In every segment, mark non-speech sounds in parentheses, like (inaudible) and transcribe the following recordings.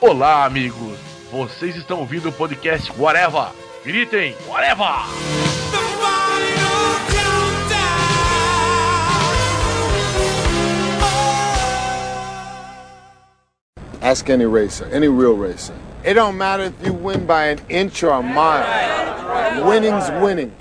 Olá, amigos. Vocês estão ouvindo o podcast Whatever. Gritem, Whatever! Ask any racer, any real racer. It don't matter if you win by an inch or a mile. Winning's winning.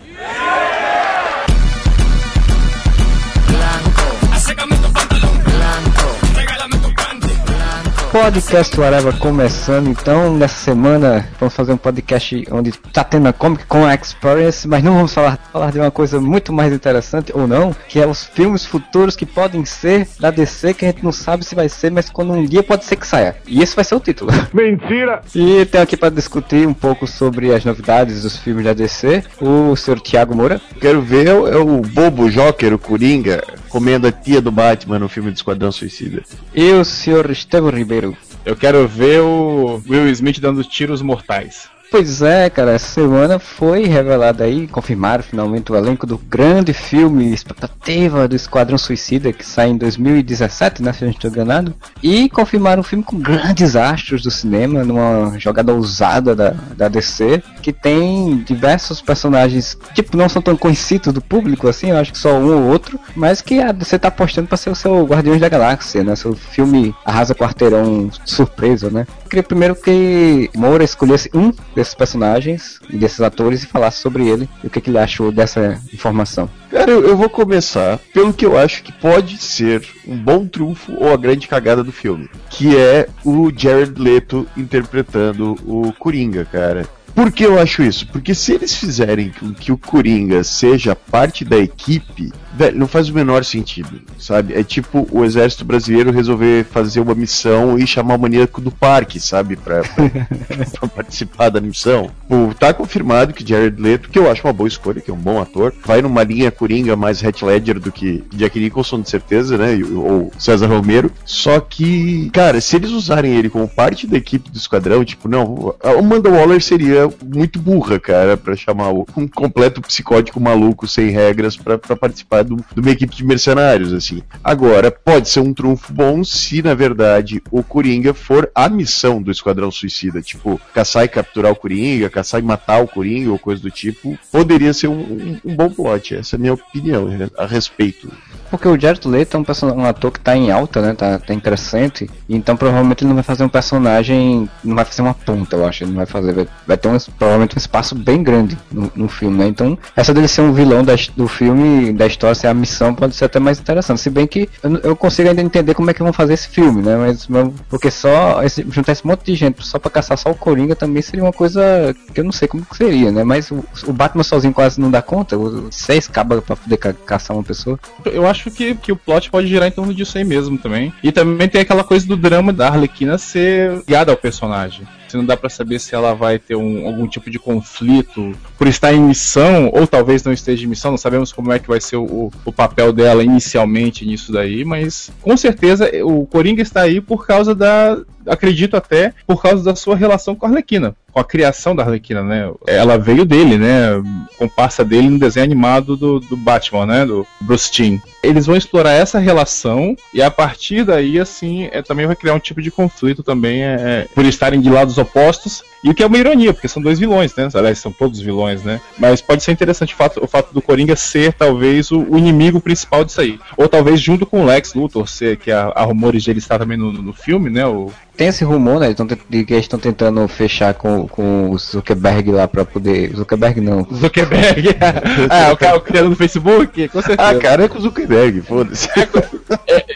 Podcast Whatever começando, então nessa semana vamos fazer um podcast onde tá tendo a Comic Con Experience, mas não vamos falar, falar de uma coisa muito mais interessante ou não, que é os filmes futuros que podem ser da DC, que a gente não sabe se vai ser, mas quando um dia pode ser que saia. E esse vai ser o título. (laughs) Mentira! E tenho aqui para discutir um pouco sobre as novidades dos filmes da DC, o senhor Thiago Moura. Quero ver é o, é o bobo Joker, o Coringa, comendo a tia do Batman no filme do Esquadrão Suicida. E o senhor Estevão Ribeiro. Eu quero ver o Will Smith dando tiros mortais. Pois é, cara, essa semana foi revelado aí, confirmaram finalmente o elenco do grande filme expectativa do Esquadrão Suicida, que sai em 2017, né, se eu não estou enganado. E confirmaram um filme com grandes astros do cinema, numa jogada ousada da, da DC, que tem diversos personagens, tipo, não são tão conhecidos do público assim, eu acho que só um ou outro, mas que a DC tá apostando para ser o seu Guardiões da Galáxia, né, seu filme arrasa quarteirão surpresa, né. Queria primeiro que Moura escolhesse um desses personagens e desses atores e falasse sobre ele e o que, que ele achou dessa informação. Cara, eu, eu vou começar pelo que eu acho que pode ser um bom trunfo ou a grande cagada do filme, que é o Jared Leto interpretando o Coringa, cara. Por que eu acho isso? Porque se eles fizerem com que o Coringa seja parte da equipe, velho, não faz o menor sentido, sabe? É tipo o exército brasileiro resolver fazer uma missão e chamar o maníaco do parque, sabe? Pra, pra, (laughs) pra participar da missão. Pô, tá confirmado que Jared Leto, que eu acho uma boa escolha, que é um bom ator, vai numa linha Coringa mais Heath Ledger do que Jack Nicholson, de certeza, né? Ou César Romero. Só que, cara, se eles usarem ele como parte da equipe do esquadrão, tipo, não, o Amanda Waller seria muito burra, cara, para chamar um completo psicótico maluco sem regras para participar de uma equipe de mercenários, assim. Agora, pode ser um trunfo bom se, na verdade, o Coringa for a missão do Esquadrão Suicida. Tipo, caçar e capturar o Coringa, caçar e matar o Coringa ou coisa do tipo. Poderia ser um, um, um bom plot. Essa é a minha opinião a respeito. Porque o Jared Leto é um, um ator que tá em alta, né? Tá, tá em crescente. Então provavelmente ele não vai fazer um personagem. Não vai fazer uma ponta, eu acho. Ele não vai fazer. Vai, vai ter um, provavelmente um espaço bem grande no, no filme, né? Então, essa dele ser um vilão da, do filme, da história, ser a missão, pode ser até mais interessante. Se bem que eu, eu consigo ainda entender como é que vão fazer esse filme, né? Mas porque só esse, juntar esse monte de gente só pra caçar só o Coringa também seria uma coisa que eu não sei como que seria, né? Mas o, o Batman sozinho quase não dá conta. Seis cabas pra poder ca caçar uma pessoa. Eu acho acho que, que o plot pode girar em torno disso aí mesmo também. E também tem aquela coisa do drama da Arlequina ser ligada ao personagem. Se não dá para saber se ela vai ter um, algum tipo de conflito por estar em missão, ou talvez não esteja em missão, não sabemos como é que vai ser o, o papel dela inicialmente nisso daí, mas com certeza o Coringa está aí por causa da. Acredito até por causa da sua relação com a Arlequina, com a criação da Arlequina, né? Ela veio dele, né? Comparsa dele no desenho animado do, do Batman, né? Do Bruce. Eles vão explorar essa relação e a partir daí, assim, é, também vai criar um tipo de conflito também, é, é por estarem de lados opostos. E o que é uma ironia, porque são dois vilões, né? Aliás, são todos vilões, né? Mas pode ser interessante o fato, o fato do Coringa ser, talvez, o, o inimigo principal disso aí. Ou talvez junto com o Lex Luthor, ser, que há, há rumores de ele estar também no, no filme, né? O, tem esse rumor, né? De que eles estão tentando fechar com, com o Zuckerberg lá pra poder. Zuckerberg não. (laughs) Zuckerberg? (laughs) ah, o cara criando no Facebook? Com certeza. Ah, cara, é com o Zuckerberg, foda-se. É,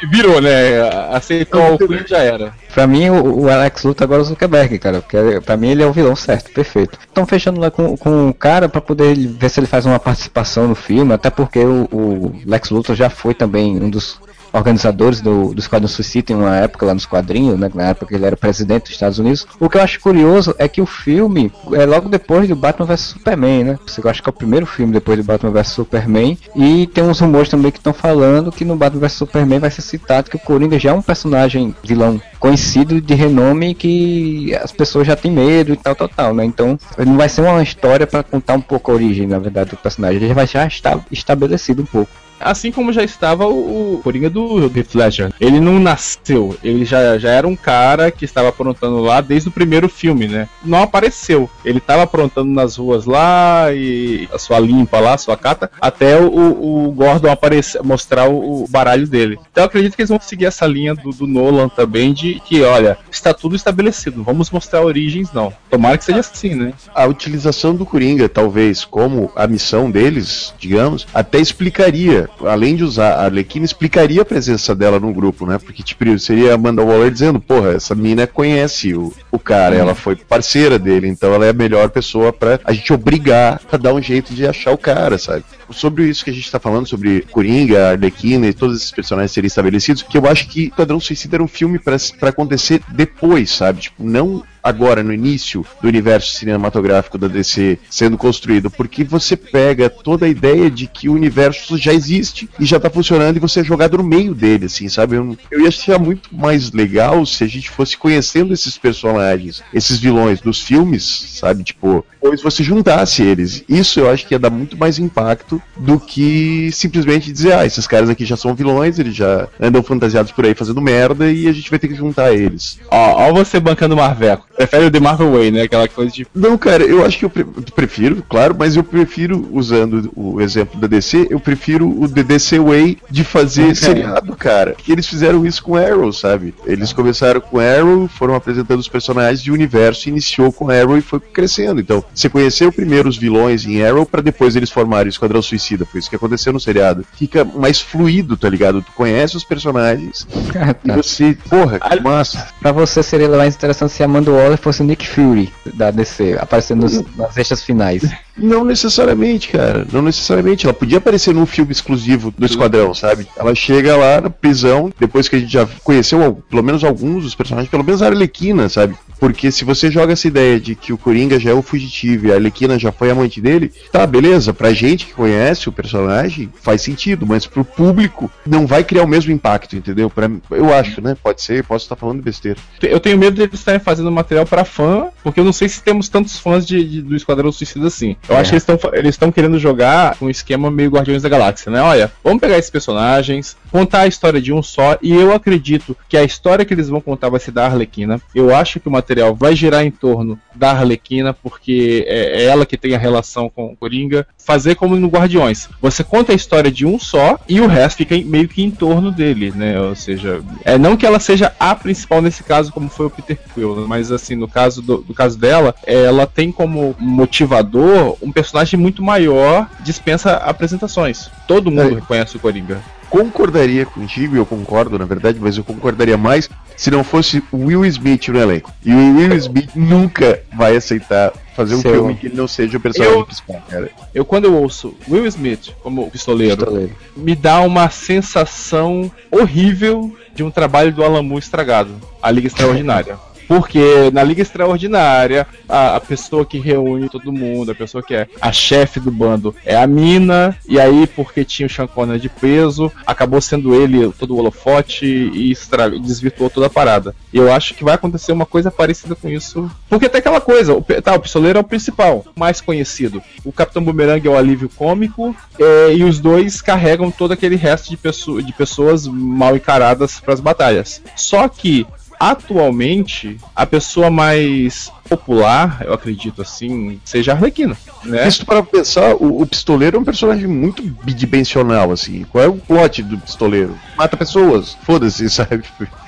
virou, né? Aceitou o cliente já era. Pra mim, o, o Alex Luthor agora é o Zuckerberg, cara. Porque pra mim ele é o vilão certo, perfeito. Estão fechando lá com, com o cara pra poder ver se ele faz uma participação no filme, até porque o, o Lex Luthor já foi também um dos organizadores do, do Esquadrão Suicida em uma época lá nos quadrinhos, né, na época que ele era presidente dos Estados Unidos. O que eu acho curioso é que o filme é logo depois do Batman vs Superman, né? Eu acho que é o primeiro filme depois do Batman vs Superman. E tem uns rumores também que estão falando que no Batman vs Superman vai ser citado que o Coringa já é um personagem vilão conhecido de renome que as pessoas já têm medo e tal, tal, tal, né? Então, não vai ser uma história para contar um pouco a origem, na verdade, do personagem. Ele já vai já estar estabelecido um pouco. Assim como já estava o, Coringa do Heath Ledger. Ele não nasceu, ele já, já era um cara que estava aprontando lá desde o primeiro filme, né? Não apareceu. Ele estava aprontando nas ruas lá e a sua limpa lá, a sua cata, até o, o Gordon aparecer, mostrar o, o baralho dele. Então eu acredito que eles vão seguir essa linha do, do Nolan também de que, olha, está tudo estabelecido, vamos mostrar origens, não. Tomara que seja assim, né? A utilização do Coringa, talvez, como a missão deles, digamos, até explicaria, além de usar a Arlequina, explicaria a presença dela no grupo, né? Porque, tipo, seria a Amanda Waller dizendo, porra, essa mina conhece o, o cara, ela foi parceira dele, então ela é a melhor pessoa para a gente obrigar a dar um jeito de achar o cara, sabe? Sobre isso que a gente tá falando, sobre Coringa, Arlequina e todos esses personagens serem estabelecidos, que eu acho que Padrão Suicida era um filme para acontecer depois, sabe? Tipo, não agora no início do universo cinematográfico da DC sendo construído, porque você pega toda a ideia de que o universo já existe e já tá funcionando e você é jogado no meio dele, assim, sabe? Eu, eu ia achar muito mais legal se a gente fosse conhecendo esses personagens, esses vilões dos filmes, sabe? Tipo, depois você juntasse eles. Isso eu acho que ia dar muito mais impacto do que simplesmente dizer, ah, esses caras aqui já são vilões, eles já andam fantasiados por aí fazendo merda e a gente vai ter que juntar eles. Ó, ó você bancando Marveco. Prefere o The Marvel Way, né? Aquela coisa de. Não, cara, eu acho que eu pre prefiro, claro, mas eu prefiro, usando o exemplo da DC, eu prefiro o The DC Way de fazer seriado, cara. Que eles fizeram isso com Arrow, sabe? Eles começaram com Arrow, foram apresentando os personagens de universo, iniciou com Arrow e foi crescendo. Então, você conheceu primeiro os vilões em Arrow para depois eles formarem o Esquadrão Suicida. Foi isso que aconteceu no seriado. Fica mais fluido, tá ligado? Tu conhece os personagens Ah, (laughs) e tá. você, porra, que massa. Pra você seria mais interessante se Amanda Waller fosse o Nick Fury da DC, aparecendo nos- nas extras finais. Não necessariamente, cara. Não necessariamente. Ela podia aparecer num filme exclusivo do Esquadrão, sabe? Ela chega lá na prisão, depois que a gente já conheceu pelo menos alguns dos personagens, pelo menos a Arlequina, sabe? Porque se você joga essa ideia de que o Coringa já é o fugitivo e a Arlequina já foi amante dele, tá, beleza. Pra gente que conhece o personagem, faz sentido, mas pro público não vai criar o mesmo impacto, entendeu? Pra, eu acho, né? Pode ser, posso estar falando besteira. Eu tenho medo de eles estarem fazendo material pra fã, porque eu não sei se temos tantos fãs de, de- do Esquadrão Suicida assim. Eu É. acho que eles estão eles estão querendo jogar um esquema meio Guardiões da Galáxia, né? Olha, vamos pegar esses personagens, contar a história de um só, e eu acredito que a história que eles vão contar vai ser da Arlequina. Eu acho que o material vai girar em torno da Arlequina, porque é, é ela que tem a relação com o Coringa. Fazer como no Guardiões. Você conta a história de um só e o resto fica meio que em torno dele, né? Ou seja, é não que ela seja a principal nesse caso, como foi o Peter Quill, mas assim, no caso do, do caso dela, ela tem como motivador um personagem muito maior, dispensa apresentações. Todo mundo É. reconhece o Coringa. Concordaria contigo, e eu concordo na verdade, mas eu concordaria mais se não fosse o Will Smith no elenco. E o Will Smith nunca vai aceitar fazer um Seu- filme que ele não seja o personagem Eu- principal, cara. Eu, quando eu ouço Will Smith como pistoleiro, Pistoleiro. me dá uma sensação horrível de um trabalho do Moore estragado, a Liga Extraordinária. (laughs) Porque na Liga Extraordinária, a, a pessoa que reúne todo mundo, a pessoa que é a chefe do bando é a mina, e aí, porque tinha o Sean Connery de peso, acabou sendo ele todo o holofote e estra- desvirtuou toda a parada. E eu acho que vai acontecer uma coisa parecida com isso. Porque tem aquela coisa, o, tá, o pistoleiro é o principal, mais conhecido. O Capitão Boomerang é o alívio cômico, é, e os dois carregam todo aquele resto de, pesso- de pessoas mal encaradas para as batalhas. Só que atualmente a pessoa mais popular, eu acredito assim, seja a Arlequina, né? Isso para pensar, o, o pistoleiro é um personagem muito bidimensional, assim. Qual é o plot do pistoleiro? Mata pessoas, foda-se, (laughs) sabe?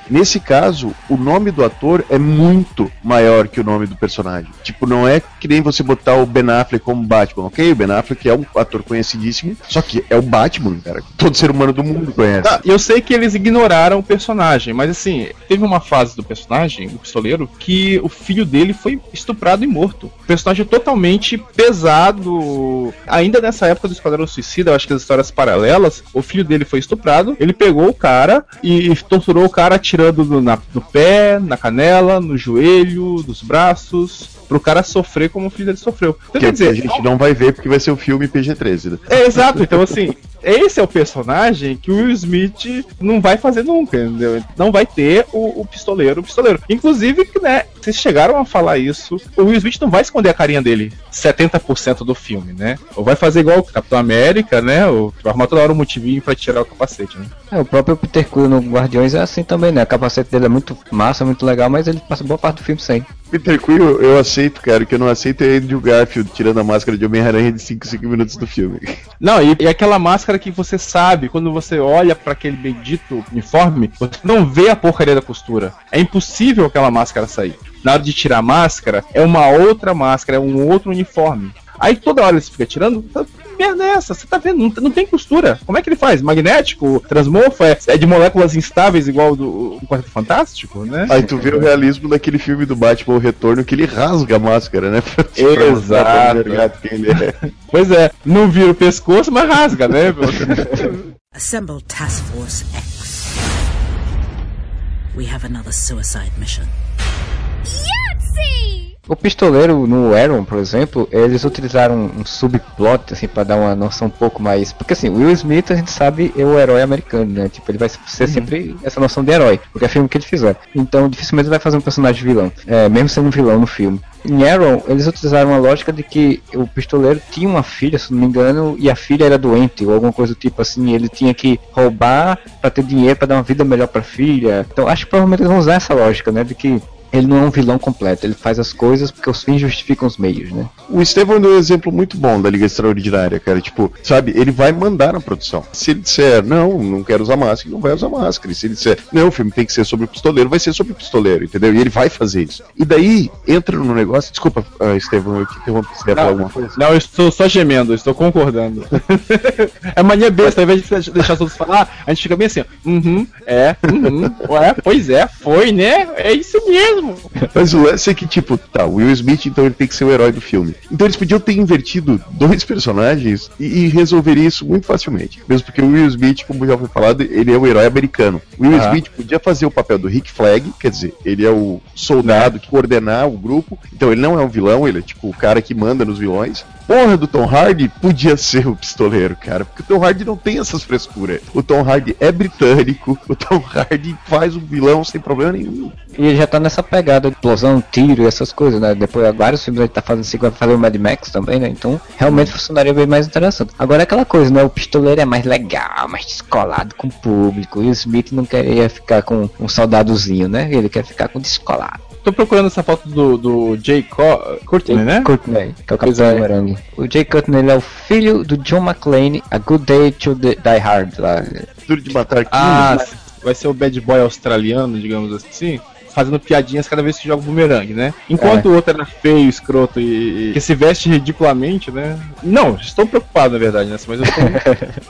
Nesse caso, o nome do ator é muito maior que o nome do personagem. Tipo, não é que nem você botar o Ben Affleck como Batman, ok? O Ben Affleck é um ator conhecidíssimo, só que é o Batman, cara. Todo ser humano do mundo conhece. Ah, eu sei que eles ignoraram o personagem, mas assim, teve uma fase do personagem, do pistoleiro, que o filho dele foi estuprado e morto. O personagem totalmente pesado. Ainda nessa época do Esquadrão Suicida, eu acho que as histórias paralelas, o filho dele foi estuprado, ele pegou o cara e torturou o cara atirando no, na- no pé, na canela, no joelho, nos braços, pro cara sofrer como o filho dele sofreu. Então, que quer dizer, a gente não vai ver porque vai ser o filme PG-13, né? é, exato, então assim, esse é o personagem que o Will Smith não vai fazer nunca, entendeu? Não vai ter o, o pistoleiro, o pistoleiro. Inclusive, né, Vocês chegaram a falar isso. O Will Smith não vai esconder a carinha dele 70% do filme, né? Ou vai fazer igual o Capitão América, né? Ou vai arrumar toda hora um motivinho pra tirar o capacete, né? É, o próprio Peter Quill no Guardiões é assim também, né? O capacete dele é muito massa, muito legal, mas ele passa boa parte do filme sem. Peter Quill eu aceito, cara. O que eu não aceito é Andrew Garfield tirando a máscara de Homem-Aranha de 5 5 minutos do filme. (laughs) Não, e, e aquela máscara que você sabe, quando você olha para aquele bendito uniforme, você não vê a porcaria da costura. É impossível aquela máscara sair. Na hora de tirar a máscara, é uma outra máscara, é um outro uniforme. Aí toda hora ele fica tirando. Que merda é essa? Você tá vendo? Não, não tem costura. Como é que ele faz? Magnético? Transmorfo? É, é de moléculas instáveis igual do, do Quarteto Fantástico, né? Aí tu vê o realismo daquele filme do Batman, o Retorno, que ele rasga a máscara, né? (laughs) Exato. é. (laughs) Pois é, não vira o pescoço, mas rasga, né? Assemble Task Force X. We have another suicide mission. O pistoleiro no Aaron, por exemplo, eles utilizaram um subplot assim para dar uma noção um pouco mais, porque assim, Will Smith a gente sabe é o herói americano, né? Tipo, ele vai ser sempre essa noção de herói, porque é filme que ele fizer. Então, dificilmente ele vai fazer um personagem vilão, é, mesmo sendo um vilão no filme. Em Aaron, eles utilizaram a lógica de que o pistoleiro tinha uma filha, se não me engano, e a filha era doente, ou alguma coisa do tipo assim, ele tinha que roubar para ter dinheiro para dar uma vida melhor para a filha. Então, acho que provavelmente eles vão usar essa lógica, né, de que ele não é um vilão completo, ele faz as coisas porque os fins justificam os meios, né? O Estevão deu um exemplo muito bom da Liga Extraordinária, cara. Tipo, sabe, ele vai mandar na produção. Se ele disser, não, não quero usar máscara, ele não vai usar máscara. E se ele disser, não, o filme tem que ser sobre o pistoleiro, vai ser sobre o pistoleiro, entendeu? E ele vai fazer isso. E daí entra no negócio. Desculpa, uh, Estevão, eu te interrompi se der falar alguma coisa. Não, eu estou só gemendo, eu estou concordando. (laughs) é mania besta, ao invés de deixar os outros falar, a gente fica bem assim, uhum, é, uhum, ué, pois é, foi, né? É isso mesmo. Mas o lance é que, tipo, tá, o Will Smith, então ele tem que ser o herói do filme. Então eles podiam ter invertido dois (laughs) personagens e, e resolveria isso muito facilmente. Mesmo porque o Will Smith, como já foi falado, ele é o herói americano. O Will Ah. Smith podia fazer o papel do Rick Flag, quer dizer, ele é o soldado que coordenar o grupo. Então ele não é um vilão, ele é tipo o cara que manda nos vilões. Porra do Tom Hardy podia ser o pistoleiro, cara, porque o Tom Hardy não tem essas frescuras. O Tom Hardy é britânico, (laughs) o Tom Hardy faz um vilão sem problema nenhum. E ele já tá nessa pegada de explosão, tiro e essas coisas, né? Depois vários filmes ele tá fazendo assim, vai fazer o Mad Max também, né? Então realmente funcionaria bem mais interessante. Agora é aquela coisa, né? O pistoleiro é mais legal, mais descolado com o público. E o Smith não queria ficar com um soldadozinho, né? Ele quer ficar com descolado. Tô procurando essa foto do, do Jay Co Courtney, né? Courtney, que é o Capitão é. Bumerangue. O Jay Courtney ele é o filho do John McClane, A Good Day to the- Die Hard. Lá. Duro de matar Ah, 15, vai ser o bad boy australiano, digamos assim, fazendo piadinhas cada vez que joga bumerangue, né? Enquanto o outro era feio, escroto e, e que se veste ridiculamente, né? Não, estou preocupado na verdade nessa, mas eu tô,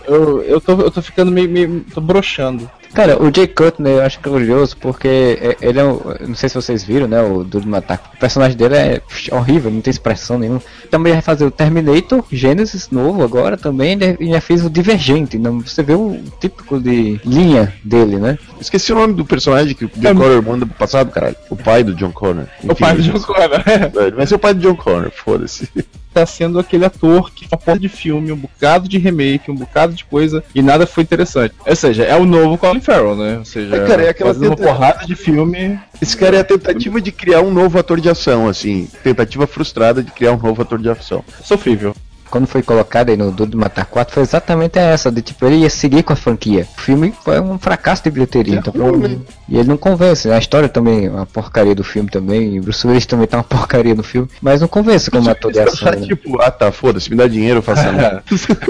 (laughs) eu, eu tô, eu tô ficando meio, meio tô broxando. Cara, o Jay Courtney eu acho curioso porque é- ele é um, não sei se vocês viram, né, o Duro Matar. O personagem dele é horrível, não tem expressão nenhuma. Também vai fazer o Terminator, Genesis novo agora também, ele ele já fez o Divergente, não, você vê o típico de linha dele, né? Esqueci o nome do personagem que o John É. Connor manda pro passado, caralho. O pai do John Connor. o pai do John Connor, (laughs) É, vai ser o pai do John Connor, foda-se. Tá sendo aquele ator que uma porra de filme, um bocado de remake, um bocado de coisa e nada foi interessante. Ou seja, é o novo Colin Farrell, né? Ou seja, É, cara, é aquela fazendo uma tenta- porrada de filme. Esse cara é a tentativa de criar um novo ator de ação, assim. Tentativa frustrada de criar um novo ator de ação. sofrível. Quando foi colocado aí no Duro de Matar 4 foi exatamente essa, de tipo, ele ia seguir com a franquia. O filme foi um fracasso de bilheteria, É então, ruim, né? e ele não convence, né? a história também é uma porcaria do filme também, e Bruce Willis também tá uma (laughs) porcaria no filme, mas não convence como ator de ação. né? tipo, ah tá, foda-se, me dá dinheiro, eu faço (laughs) nada.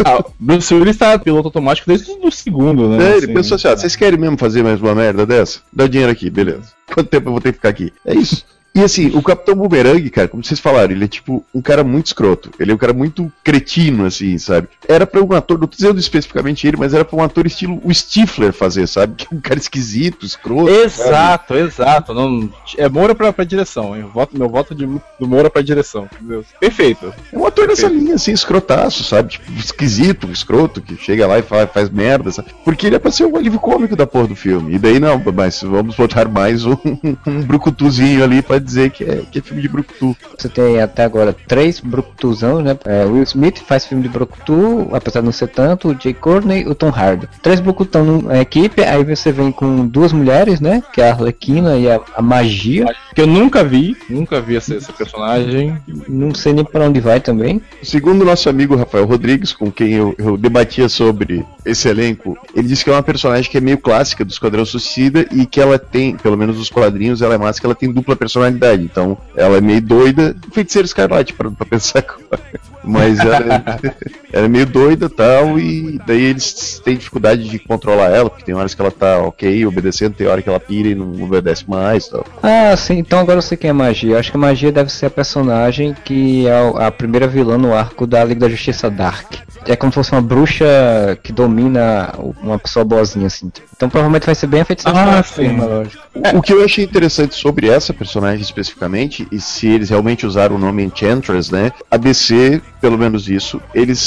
ah, Bruce Willis tá piloto automático desde o segundo, né? É, ele pensou assim, ah, vocês querem mesmo fazer mais uma merda dessa? Dá dinheiro aqui, beleza. Quanto tempo eu vou ter que ficar aqui? É isso. E assim, o Capitão Boomerang, cara, como vocês falaram, ele é tipo um cara muito escroto. Ele é um cara muito cretino, assim, sabe? Era pra um ator, não tô dizendo especificamente ele, mas era pra um ator estilo o Stifler fazer, sabe? (laughs) Que é um cara esquisito, escroto. sabe? Exato, exato. Não, é Moura pra, pra direção, hein? Voto, meu voto de, do Moura pra direção. Perfeito. É um ator nessa linha, assim, escrotaço, sabe? Tipo, esquisito, escroto, que chega lá e fala, faz merda, sabe? Porque ele é pra ser o alívio cômico da porra do filme. E daí não, mas vamos botar mais um, (laughs) um brucutuzinho ali pra dizer que é, que é filme de Brucutu. Você tem até agora três Brucutuzão, né? É, Will Smith faz filme de Brucutu, apesar de não ser tanto, o Jay Courtney e o Tom Hardy. Três Brucutão numa equipe, aí você vem com duas mulheres, né? Que é a Arlequina e a, a Magia. Que eu nunca vi, nunca vi essa, essa personagem. Não sei nem pra onde vai também. Segundo o nosso amigo Rafael Rodrigues, com quem eu, eu debatia sobre esse elenco, ele disse que é uma personagem que é meio clássica do Esquadrão Suicida e que ela tem, pelo menos nos quadrinhos, ela é massa que ela tem dupla personalidade. Então, ela é meio doida, feiticeiro Escarlate, pra, pra pensar agora. Mas ela, (laughs) ela é meio doida tal, e daí eles têm dificuldade de controlar ela, porque tem horas que ela tá ok, obedecendo, tem hora que ela pira e não obedece mais tal. Ah, sim, então agora eu sei quem é Magia. Acho que a Magia deve ser a personagem que é a primeira vilã no arco da Liga da Justiça Dark. É como se fosse uma bruxa que domina uma pessoa boazinha, assim. Então provavelmente vai ser bem a feiticeira Ah, sim. lógico. O que eu achei interessante sobre essa personagem especificamente, e se eles realmente usaram o nome Enchantress, né? A DC, pelo menos isso, eles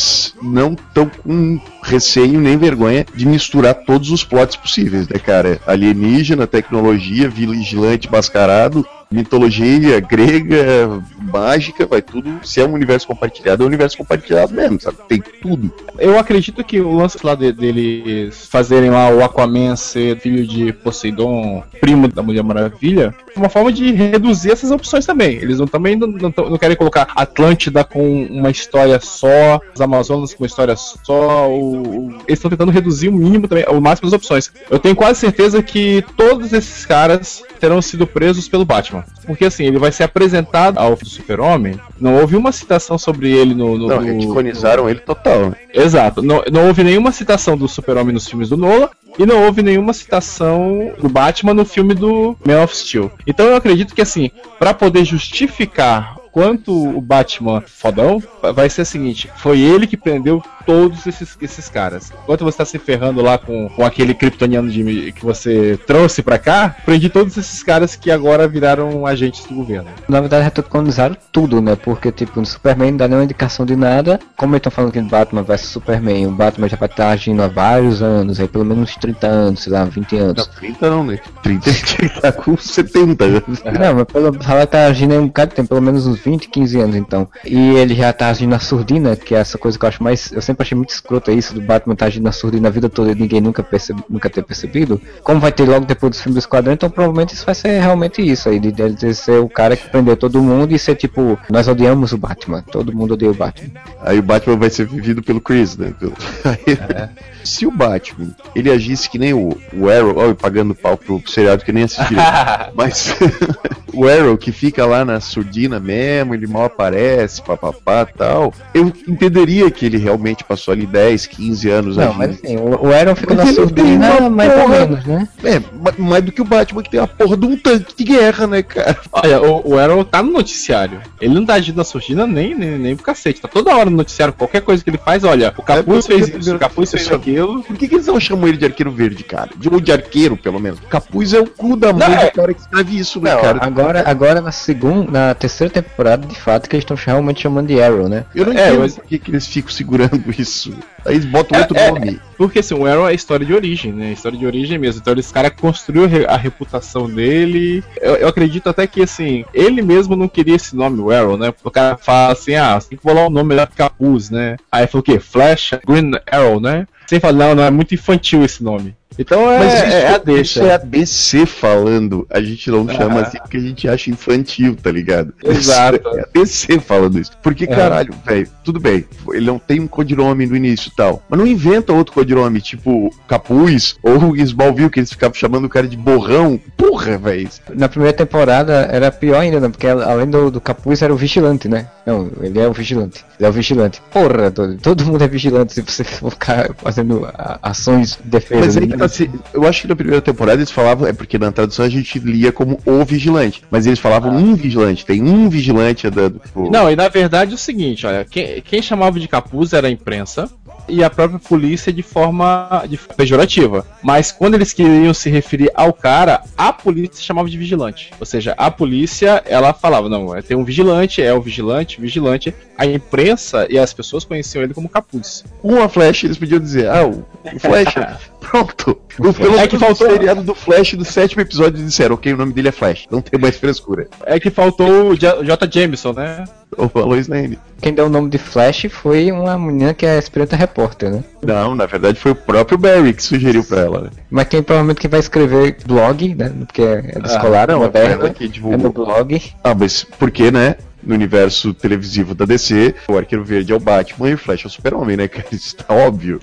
não estão com receio nem vergonha de misturar todos os plots possíveis, né, cara? Alienígena, tecnologia, vigilante mascarado, mitologia grega, mágica, vai tudo. Se é um universo compartilhado, é um universo compartilhado mesmo, sabe? Tem tudo. Eu acredito que o lance lá de- deles fazerem lá o Aquaman ser filho de Poseidon, primo da Mulher Maravilha, é uma forma de reduzir essas opções também. Eles não, também não, não não querem colocar Atlântida com uma história só, os Amazonas com uma história só. o- eles estão tentando reduzir o mínimo também, o máximo das opções. Eu tenho quase certeza que todos esses caras terão sido presos pelo Batman. Porque assim, ele vai ser apresentado ao Super-Homem. Não houve uma citação sobre ele no. no Não, no- retconizaram ele total, né? Exato. Não, não houve nenhuma citação do Super-Homem nos filmes do Nolan e não houve nenhuma citação do Batman no filme do Man of Steel. Então eu acredito que assim, pra poder justificar quanto o Batman fodão, vai ser o seguinte: foi ele que prendeu todos esses, esses caras. Enquanto você tá se ferrando lá com, com aquele kryptoniano de, que você trouxe pra cá, prendi todos esses caras que agora viraram agentes do governo. Na verdade, retconizaram tudo, né? Porque, tipo, no Superman não dá nenhuma indicação de nada. Como eles estão falando que Batman vs Superman, o Batman já vai estar agindo há vários anos, aí pelo menos uns 30 anos, sei lá, 20 anos. Não, 30 não, né? 30 ele (laughs) tá com 70 anos. (laughs) Não, mas pelo vai estar agindo em um bocado de tempo, pelo menos uns 20, 15 anos então. E ele já tá agindo na surdina, que é essa coisa que eu acho mais. Eu sempre achei muito escroto isso do Batman tá agindo na surdina a vida toda e ninguém nunca, percebe, nunca ter percebido. Como vai ter logo depois do filme do Esquadrão, então provavelmente isso vai ser realmente isso aí, de ser o cara que prendeu todo mundo e ser tipo, nós odiamos o Batman, todo mundo odeia o Batman. Aí o Batman vai ser vivido pelo Chris, né? Pelo- (laughs) Aí- Se o Batman, ele agisse que nem o, o Arrow, ó, pagando pau pro seriado que nem assisti. (laughs) Mas (laughs) o Arrow que fica lá na surdina mesmo, ele mal aparece, papapá tal. Eu entenderia que ele realmente passou ali 10, 15 anos Não, agindo. mas assim, o, o Aaron fica Mas na surdina mais ou porra. menos, né? É, ma- mais do que o Batman que tem a porra de um tanque de guerra, né, cara? Olha, o, o Arrow tá no noticiário. Ele não tá agindo na surdina nem, nem, nem pro cacete. Tá toda hora no noticiário. Qualquer coisa que ele faz, olha, o Capuz É, fez porque- isso, o Capuz fez aquilo. Por que, que eles não chamam ele de arqueiro verde, cara? De, ou de arqueiro, pelo menos. Capuz é o cu da mãe Não, é- do cara que escreve isso, né, Não, cara? agora, agora na segunda, na terceira temporada, de fato, que eles estão realmente chamando de Arrow, né? Eu não É, entendo mas- por que, que eles ficam segurando (laughs) isso. Aí eles botam É, outro é, nome. Porque assim, o Arrow é história de origem, né? História de origem mesmo. Então esse cara construiu a reputação dele. Eu, eu acredito até que assim, ele mesmo não queria esse nome, o Arrow, né? O cara fala assim, ah, você tem que bolar o nome melhor que capuz, né? Aí falou o quê? Flash, Green Arrow, né? Sem falar, não, não, é muito infantil esse nome. Então é, Mas isso, é a isso deixa. é a DC falando. A gente não chama assim porque a gente acha infantil, tá ligado? Exato. Isso É a DC falando isso. Porque, caralho, velho, tudo bem. Ele não tem um codinome no início e tal. Mas não inventa outro codinome, tipo Capuz ou (laughs) Smallville, que eles ficavam chamando o cara de borrão. Porra, velho. Na primeira temporada era pior ainda, né? Porque além do, do capuz era o vigilante, né? Não, ele é o vigilante. Ele é o vigilante. Porra, todo, todo mundo é vigilante se você for (laughs) ficar fazendo ações de defesa. Mas aí né? Assim, eu acho que na primeira temporada eles falavam, é porque na tradução a gente lia como o vigilante, mas eles falavam um vigilante, tem um vigilante andando. Tipo, Não, e na verdade é o seguinte, olha, quem, quem chamava de capuz era a imprensa, e a própria polícia de forma de pejorativa. Mas quando eles queriam se referir ao cara, a polícia chamava de vigilante. Ou seja, a polícia, ela falava, não, é, tem um vigilante, é o vigilante, vigilante. A imprensa e as pessoas conheciam ele como capuz. Com a Flash, eles podiam dizer, ah, o, o Flash, (laughs) pronto. O, pelo É que faltou- o seriado do Flash do sétimo episódio disseram, ok, o nome dele é Flash, não tem mais frescura. É que faltou o J. J. Jameson, né? Ou a Lois Lane. Quem deu o nome de Flash foi uma menina que é aspirante a repórter, né? Não, na verdade foi o próprio Barry que sugeriu pra ela, né? Mas tem provavelmente quem vai escrever blog, né? Porque é descolar, Ah, não, ela que É no blog. Ah, mas por que, né? No universo televisivo da DC, o Arqueiro Verde é o Batman e o Flash é o Super-Homem, né, cara? Isso tá óbvio.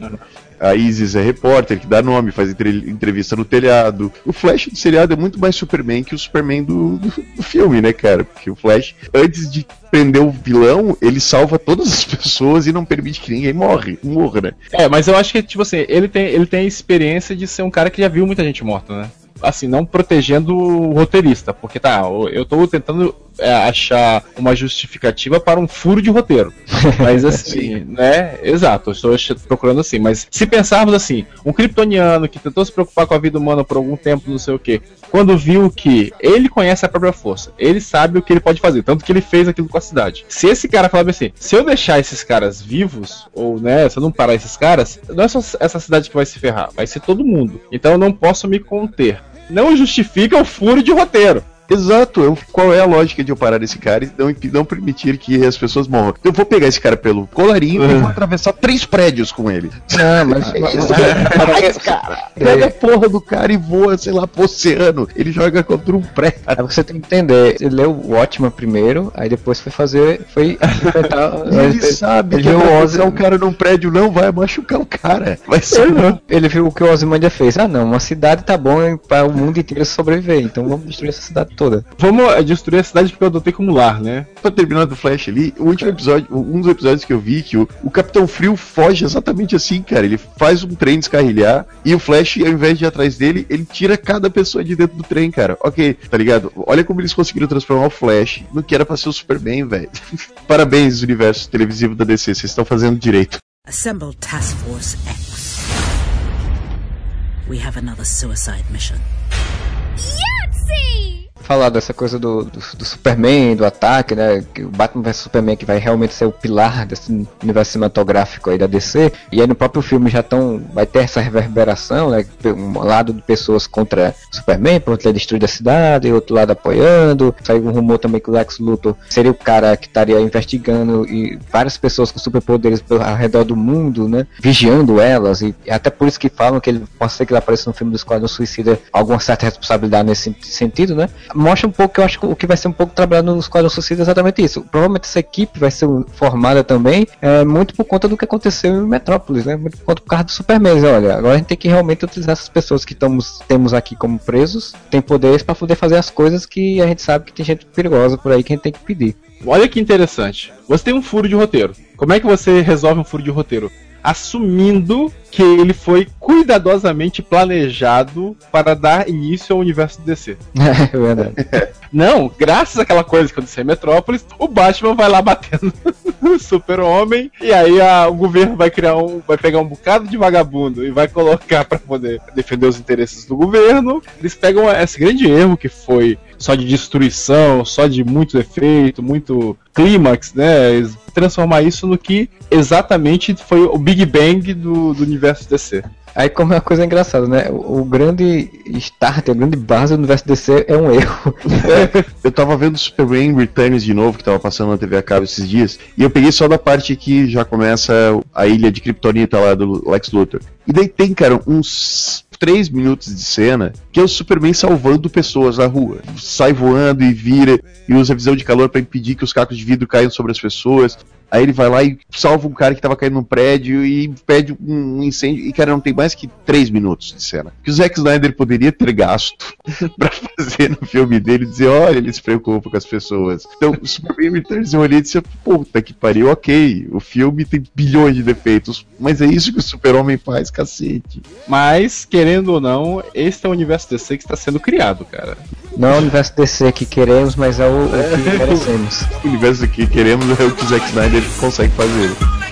A Isis é repórter, que dá nome, faz entre- entrevista no telhado. O Flash do seriado é muito mais Superman que o Superman do, do, do filme, né, cara? Porque o Flash, antes de prender o vilão, ele salva todas as (laughs) pessoas e não permite que ninguém morre, morra, né? É, mas eu acho que, tipo assim, ele tem, ele tem a experiência de ser um cara que já viu muita gente morta, né? Assim, não protegendo o roteirista, porque tá, eu tô tentando é, achar uma justificativa para um furo de roteiro. Mas (laughs) assim, né? Exato, estou procurando assim. Mas se pensarmos assim, um kryptoniano que tentou se preocupar com a vida humana por algum tempo, não sei o que, quando viu que ele conhece a própria força, ele sabe o que ele pode fazer, tanto que ele fez aquilo com a cidade. Se esse cara falar assim, se eu deixar esses caras vivos, ou né, se eu não parar esses caras, não é só essa cidade que vai se ferrar, vai ser todo mundo. Então eu não posso me conter. Não justifica o furo de roteiro. Exato, eu- qual é a lógica de eu parar esse cara e não, não permitir que as pessoas morram? Eu vou pegar esse cara pelo colarinho e vou atravessar três prédios com ele. Não, mas. (laughs) Faz, cara! Pega a porra do cara e voa, sei lá, pro oceano. Ele joga contra um prédio. Aí você tem que entender, ele leu o Watchman primeiro, aí depois foi fazer. Foi. (laughs) Ele sabe ele que o Ozzy. o cara num prédio não vai machucar o cara. Vai ser Ele viu o que o Ozymandias fez. Ah não, uma cidade tá bom para o mundo inteiro sobreviver, então vamos destruir essa cidade toda. Vamos eh, destruir a cidade porque eu adotei como lar, né? Pra terminar do Flash ali, o último episódio, um dos episódios que eu vi que o, o Capitão Frio foge exatamente assim, cara. Ele faz um trem descarrilhar e o Flash, ao invés de ir atrás dele, ele tira cada pessoa de dentro do trem, cara. Ok, tá ligado? Olha como eles conseguiram transformar o Flash no que era pra ser o Superman, velho. (laughs) Parabéns, universo televisivo da DC, vocês estão fazendo direito. Assemble Task Force X. We have another suicide mission. Falar dessa coisa do, do, do Superman, do ataque, né? que O Batman vs Superman que vai realmente ser o pilar desse universo cinematográfico aí da DC. E aí no próprio filme já estão. Vai ter essa reverberação, né? Um lado de pessoas contra Superman, por ter destruído a cidade, e outro lado apoiando. Saiu um rumor também que o Lex Luthor seria o cara que estaria investigando e várias pessoas com superpoderes ao redor do mundo, né? Vigiando elas. E até por isso que falam que ele pode ser que ele apareça no filme do Esquadrão Suicida alguma certa responsabilidade nesse sentido, né? Mostra um pouco que eu acho que o que vai ser um pouco trabalhado no Esquadrão Suicida é exatamente isso. Provavelmente essa equipe vai ser formada também é, muito por conta do que aconteceu em Metrópolis, né? Muito por conta por causa do Superman. Olha, agora a gente tem que realmente utilizar essas pessoas que estamos, temos aqui como presos, tem poderes para poder fazer as coisas que a gente sabe que tem gente perigosa por aí que a gente tem que pedir. Olha que interessante. Você tem um furo de roteiro. Como é que você resolve um furo de roteiro? Assumindo que ele foi cuidadosamente planejado para dar início ao universo do DC. (laughs) é verdade. (laughs) Não, graças àquela coisa que aconteceu em Metrópolis, o Batman vai lá batendo (laughs) no Super-Homem e aí a- o governo vai criar um, vai pegar um bocado de vagabundo e vai colocar para poder defender os interesses do governo. Eles pegam esse grande erro que foi só de destruição, só de muito efeito, muito clímax, né? Transformar isso no que exatamente foi o Big Bang do, do universo DC. Aí como é uma coisa engraçada, né? O, o grande start, a grande base do universo DC é um erro. Eu tava vendo Superman Returns de novo, que tava passando na TV a cabo esses dias, e eu peguei só da parte que já começa a ilha de Kryptonita lá do Lex Luthor. E daí tem, cara, uns três minutos de cena que é o Superman salvando pessoas na rua. Sai voando e vira e usa visão de calor pra impedir que os cacos de vidro caiam sobre as pessoas. Aí ele vai lá e salva um cara que tava caindo num prédio e impede um incêndio. E, cara, não tem mais que três minutos de cena. Que o Zack Snyder poderia ter gasto (laughs) pra fazer no filme dele dizer: olha, ele se preocupa com as pessoas. Então, o Superman Returns eu olhei e disse: puta que pariu, ok. O filme tem bilhões de defeitos, mas é isso que o Super-Homem faz, cacete. Mas, querendo ou não, esse é o universo DC que está sendo criado, cara. Não é o universo DC que queremos, mas é o, o que merecemos. (laughs) O universo que queremos é o que o Zack Snyder consegue fazer.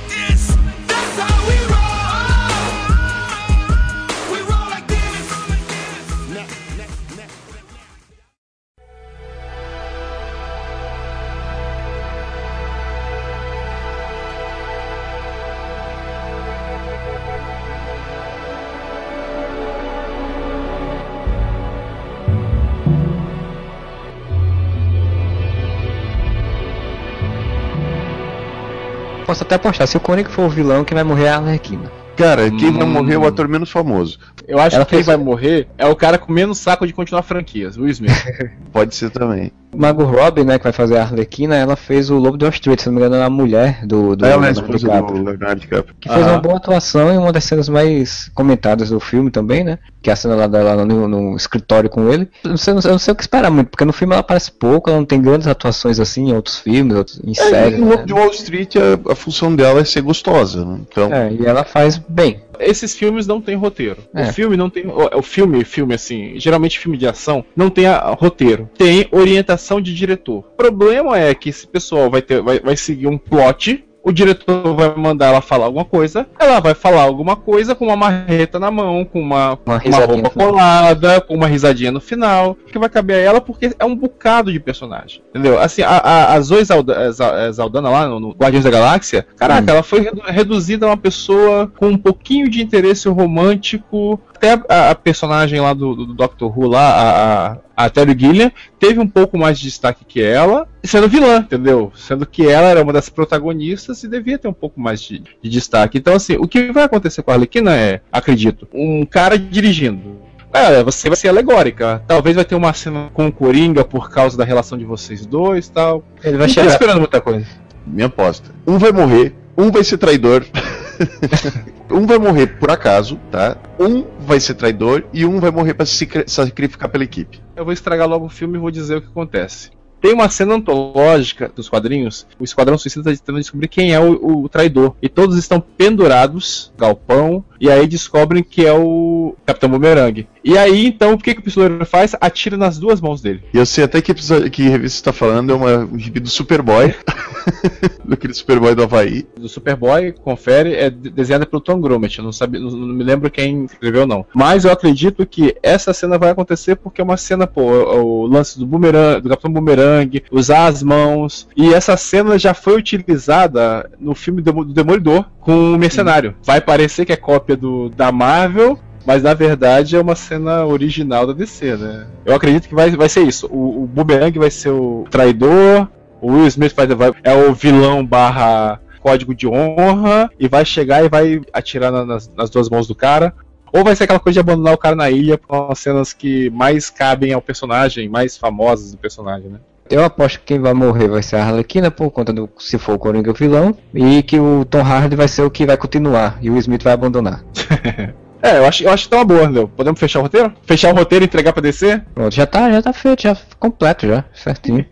Posso até apostar. Se o Coringa for o vilão, quem vai morrer é a Arlequina. Cara, quem vai Hum. morrer é o ator menos famoso. Eu acho Ela que quem vai morrer é o cara com menos saco de continuar franquias, o Will Smith. (laughs) Pode ser também. Margot Robbie, né, que vai fazer a Arlequina, ela fez o Lobo de Wall Street, se não me engano, ela é a mulher do, do Ela é Leonardo DiCaprio. do Leonardo DiCaprio. Que fez uma boa atuação e uma das cenas mais comentadas do filme também, né? Que é a cena lá dela no, no escritório com ele. Eu não, sei, eu não sei o que esperar muito, porque no filme ela aparece pouco, ela não tem grandes atuações assim em outros filmes, outros, em É, séries. no né? Lobo de Wall Street, a, a função dela é ser gostosa. Né? Então, É, e ela faz bem. Esses filmes não tem roteiro. É. O filme não tem. O, filme, filme assim, geralmente filme de ação, não tem a- roteiro. Tem orientação de diretor. O problema é que esse pessoal vai, ter, vai, vai seguir um plot. O diretor vai mandar ela falar alguma coisa, ela vai falar alguma coisa com uma marreta na mão, com uma, Uma uma roupa colada, com uma risadinha no final, que vai caber a ela porque é um bocado de personagem. Entendeu? Assim, a, a, a Zoe Zalda- Za- Zaldana lá no, no Guardiões da Galáxia, caraca, Hum. ela foi redu- reduzida a uma pessoa com um pouquinho de interesse romântico. Até a, a personagem lá do, do Doctor Who, lá, a, a, a Terry Gilliam, teve um pouco mais de destaque que ela, sendo vilã, entendeu? Sendo que ela era uma das protagonistas e devia ter um pouco mais de, de destaque. Então, assim, o que vai acontecer com a Arlequina é, acredito, um cara dirigindo. É, você vai ser alegórica. Talvez vai ter uma cena com o Coringa por causa da relação de vocês dois tal. Ele vai Não chegar. esperando muita coisa. minha aposta. Um vai morrer, um vai ser traidor. (laughs) (laughs) um vai morrer por acaso, tá? Um vai ser traidor e um vai morrer pra se cri- sacrificar pela equipe. Eu vou estragar logo o filme e vou dizer o que acontece. Tem uma cena antológica dos quadrinhos. O Esquadrão Suicida está tentando descobrir quem é o, o traidor. E todos estão pendurados, galpão, e aí descobrem que é o Capitão Boomerang. E aí, então, o que, que o pistoleiro faz? Atira nas duas mãos dele. E eu sei até que, que revista você tá falando, é uma, um gibi do Superboy. (laughs) Daquele Superboy do Havaí. Do Superboy, confere, é de- desenhada pelo Tom Grummett. Eu não, sabia, não, não me lembro quem escreveu, não. Mas eu acredito que essa cena vai acontecer porque é uma cena, pô, o, o lance do Boomerang, do Capitão Boomerang, usar as mãos. E essa cena já foi utilizada no filme do Demolidor com o Mercenário. Vai parecer que é cópia do, da Marvel. Mas na verdade é uma cena original da DC, né? Eu acredito que vai, vai ser isso. O, o Boomerang vai ser o traidor, o Will Smith vai, vai- é o vilão barra código de honra e vai chegar e vai atirar na- nas, nas duas mãos do cara. Ou vai ser aquela coisa de abandonar o cara na ilha com as cenas que mais cabem ao personagem, mais famosas do personagem, né? Eu aposto que quem vai morrer vai ser a Arlequina por conta do se for o Coringa o vilão e que o Tom Hardy vai ser o que vai continuar e o Smith vai abandonar. (laughs) É, eu acho, eu acho que tá uma boa, entendeu? Podemos fechar o roteiro? Fechar o roteiro e entregar pra DC? Pronto, já tá, já tá feito, já completo já, certinho.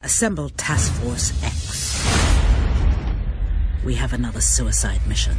Assemble Task Force X. We have another suicide mission.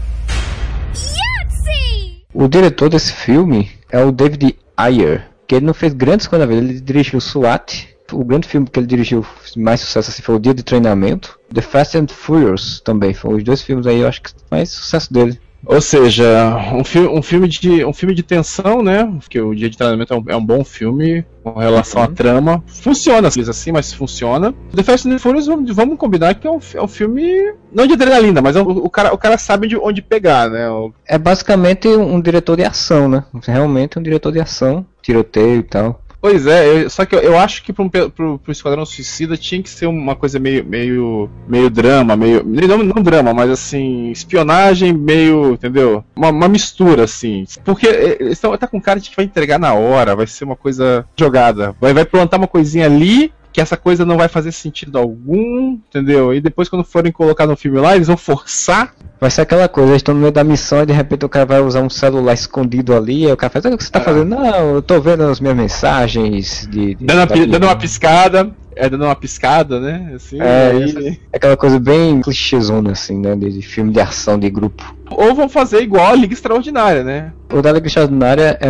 O diretor desse filme é o David Ayer, que ele não fez grandes coisas na vida, ele dirigiu SWAT, o grande filme que ele dirigiu mais sucesso assim foi o Dia de Treinamento, The Fast and Furious também, foram os dois filmes aí, eu acho que mais sucesso dele. Ou seja, um, fi um, filme de, um filme de tensão, né? Porque o Dia de Treinamento é um, é um bom filme com relação à trama. Funciona assim, mas funciona. The Fast and Furious, vamos, vamos combinar que é um, é um filme. Não de adrenalina, mas é um- o, cara, o cara sabe de onde pegar, né? O- É basicamente um diretor de ação, né? Realmente um diretor de ação, tiroteio e tal. Pois é, eu- só que eu, eu acho que pro, um pro, pro Esquadrão Suicida tinha que ser uma coisa meio, meio, meio drama, meio. Não, não drama, mas assim, espionagem, meio. Entendeu? Uma, uma mistura, assim. Porque eles tão, tá com cara de que vai entregar na hora, vai ser uma coisa jogada. Vai, vai plantar uma coisinha ali. Que essa coisa não vai fazer sentido algum, entendeu? E depois, quando forem colocar no filme lá, eles vão forçar. Vai ser aquela coisa, eles estão no meio da missão e de repente o cara vai usar um celular escondido ali, aí o cara faz, "Ah, o que você tá É. fazendo? Não, eu tô vendo as minhas mensagens de. de Dando uma, dando uma piscada. É, dando uma piscada, né? Assim, É, aí- Aquela coisa bem clichêzona, assim, né? De, de filme de ação de grupo. Ou vão fazer igual a Liga Extraordinária, né? O da Liga Extraordinária é,